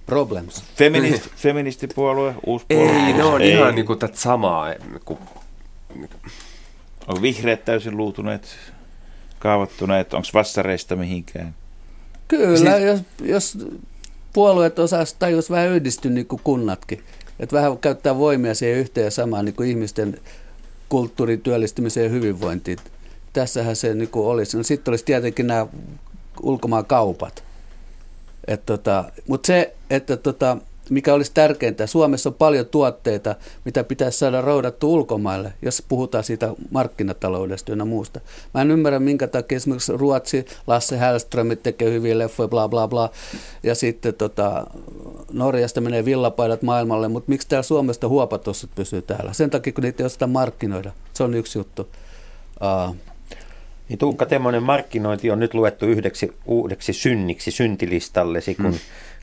Problems. Feminist, *laughs* feministipuolue, uusi puolue. Ei, ne on ei. ihan niinku tätä samaa. Niinku, Onko vihreät täysin luutuneet, kaavoittuneet, onko vassareista mihinkään? Kyllä, siis... jos, jos puolueet osas tajus vähän yhdistyä niin kuin kunnatkin. Että vähän käyttää voimia siihen yhteen ja samaan niin kuin ihmisten kulttuurin työllistymiseen ja hyvinvointiin. Tässähän se niin kuin olisi. No, sitten olisi tietenkin nämä ulkomaan kaupat. Et tota, Mutta se, että tota, mikä olisi tärkeintä, Suomessa on paljon tuotteita, mitä pitäisi saada roudattu ulkomaille, jos puhutaan siitä markkinataloudesta ja muusta. Mä en ymmärrä, minkä takia esimerkiksi Ruotsi, Lasse Hellströmit tekee hyviä leffoja, bla bla bla, ja sitten tota, Norjasta menee villapaidat maailmalle, mutta miksi täällä Suomesta huopatossut pysyy täällä? Sen takia, kun niitä ei osata markkinoida. Se on yksi juttu. Uh, Niin Tuukka Temmonen markkinointi on nyt luettu yhdeksi uudeksi synniksi syntilistallesi, kun, mm.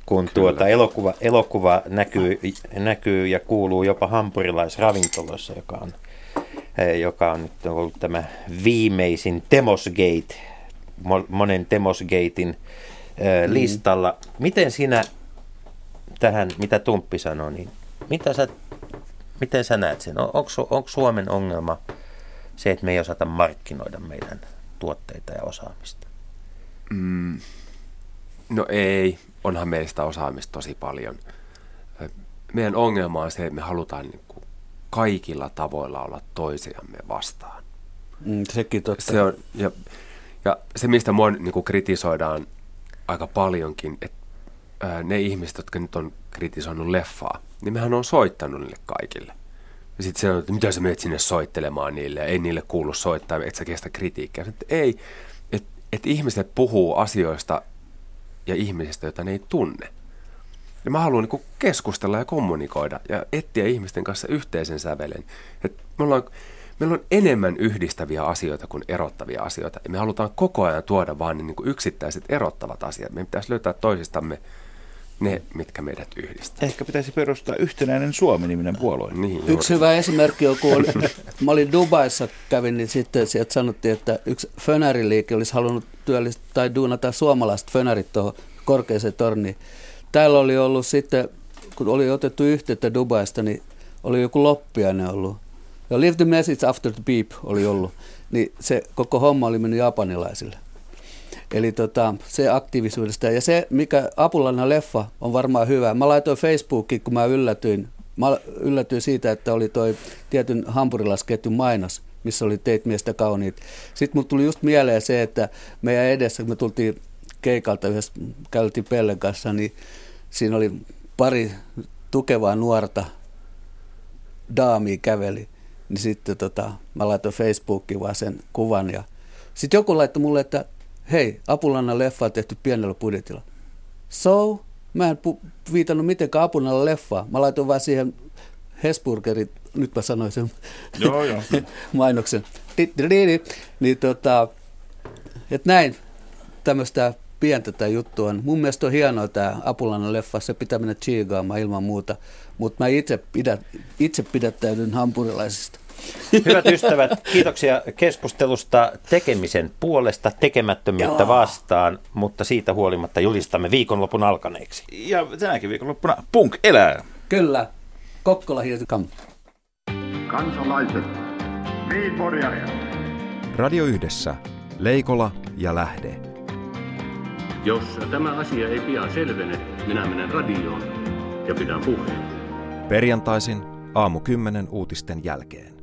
kun tuota elokuva, elokuva näkyy, näkyy ja kuuluu jopa hampurilaisravintoloissa, joka on, eh, joka on nyt ollut tämä viimeisin Temosgate, mo- monen Temosgatein eh, listalla. Miten sinä tähän, mitä Tumppi sanoi, niin mitä sä, miten sä näet sen? On- Onko, onko Suomen ongelma se, että me ei osata markkinoida meidän tuotteita ja osaamista? mm, no ei, onhan meistä osaamista tosi paljon. Meidän ongelma on se, että me halutaan niinku kaikilla tavoilla olla toisiamme vastaan. mm, sekin totta. Se on, ja, ja se, mistä mua niin kuin kritisoidaan aika paljonkin, että ne ihmiset, jotka nyt on kritisoinut leffaa, niin mehän on soittanut niille kaikille. Ja sitten se on, että mitä sä menet sinne soittelemaan niille, ei niille kuulu soittaa, et sä kestä kritiikkiä. Että ei, että et ihmiset puhuu asioista ja ihmisistä, joita ne ei tunne. Ja mä haluan niin keskustella ja kommunikoida ja etsiä ihmisten kanssa yhteisen sävelen. Et me ollaan, meillä on enemmän yhdistäviä asioita kuin erottavia asioita. Ja me halutaan koko ajan tuoda vaan ne niin yksittäiset erottavat asiat. Meidän pitäisi löytää toisistamme ne, mitkä meidät yhdistää. Ehkä pitäisi perustaa yhtenäinen Suomi-niminen puolue. Niin, juuri. Yksi hyvä esimerkki on, kun oli, mä olin Dubaissa kävin, niin sitten sieltä sanottiin, että yksi fönäriliike olisi halunnut työllistää tai duunata suomalaiset fönärit tuohon korkeaseen torniin. Täällä oli ollut sitten, kun oli otettu yhteyttä Dubaista, niin oli joku loppiainen ollut. Ja Leave the message after the beep oli ollut. Niin se koko homma oli mennyt japanilaisille. Eli tota, se aktiivisuudesta. Ja se, mikä Apulana leffa on varmaan hyvä. Mä laitoin Facebookiin, kun mä yllätyin. Mä yllätyin siitä, että oli toi tietyn hampurilasketjun mainos, missä oli teit miestä kauniit. Sitten mulle tuli just mieleen se, että meidän edessä, kun me tultiin keikalta yhdessä, käytiin Pellen kanssa, niin siinä oli pari tukevaa nuorta daamia käveli. Niin sitten tota, mä laitoin Facebookiin vaan sen kuvan ja sitten joku laittoi mulle, että hei, Apulannan leffa on tehty pienellä budjetilla. So, mä en pu- viitannut mitenkään Apulannan leffaa. Mä laitoin vaan siihen Hesburgerin, nyt mä sanoin sen *laughs* Joo, joo. *laughs* mainoksen. Niin tota, et näin tämmöistä pientä tämä juttu on. Mun mielestä on hienoa tämä Apulannan leffa, se pitää mennä chiigaamaan ilman muuta. Mutta mä itse, pidä, itse pidättäydyn hampurilaisista. Hyvät ystävät, kiitoksia keskustelusta tekemisen puolesta, tekemättömyyttä Joo. vastaan, mutta siitä huolimatta julistamme viikonlopun alkaneeksi. Ja tänäkin viikonloppuna punk elää. Kyllä, Kokkola Hilti Kam. Kansalaiset. Viiporia. Radio Yhdessä. Leikola ja Lähde. Jos tämä asia ei pian selvene, minä menen radioon ja pidän puheen. Perjantaisin aamu 10 uutisten jälkeen.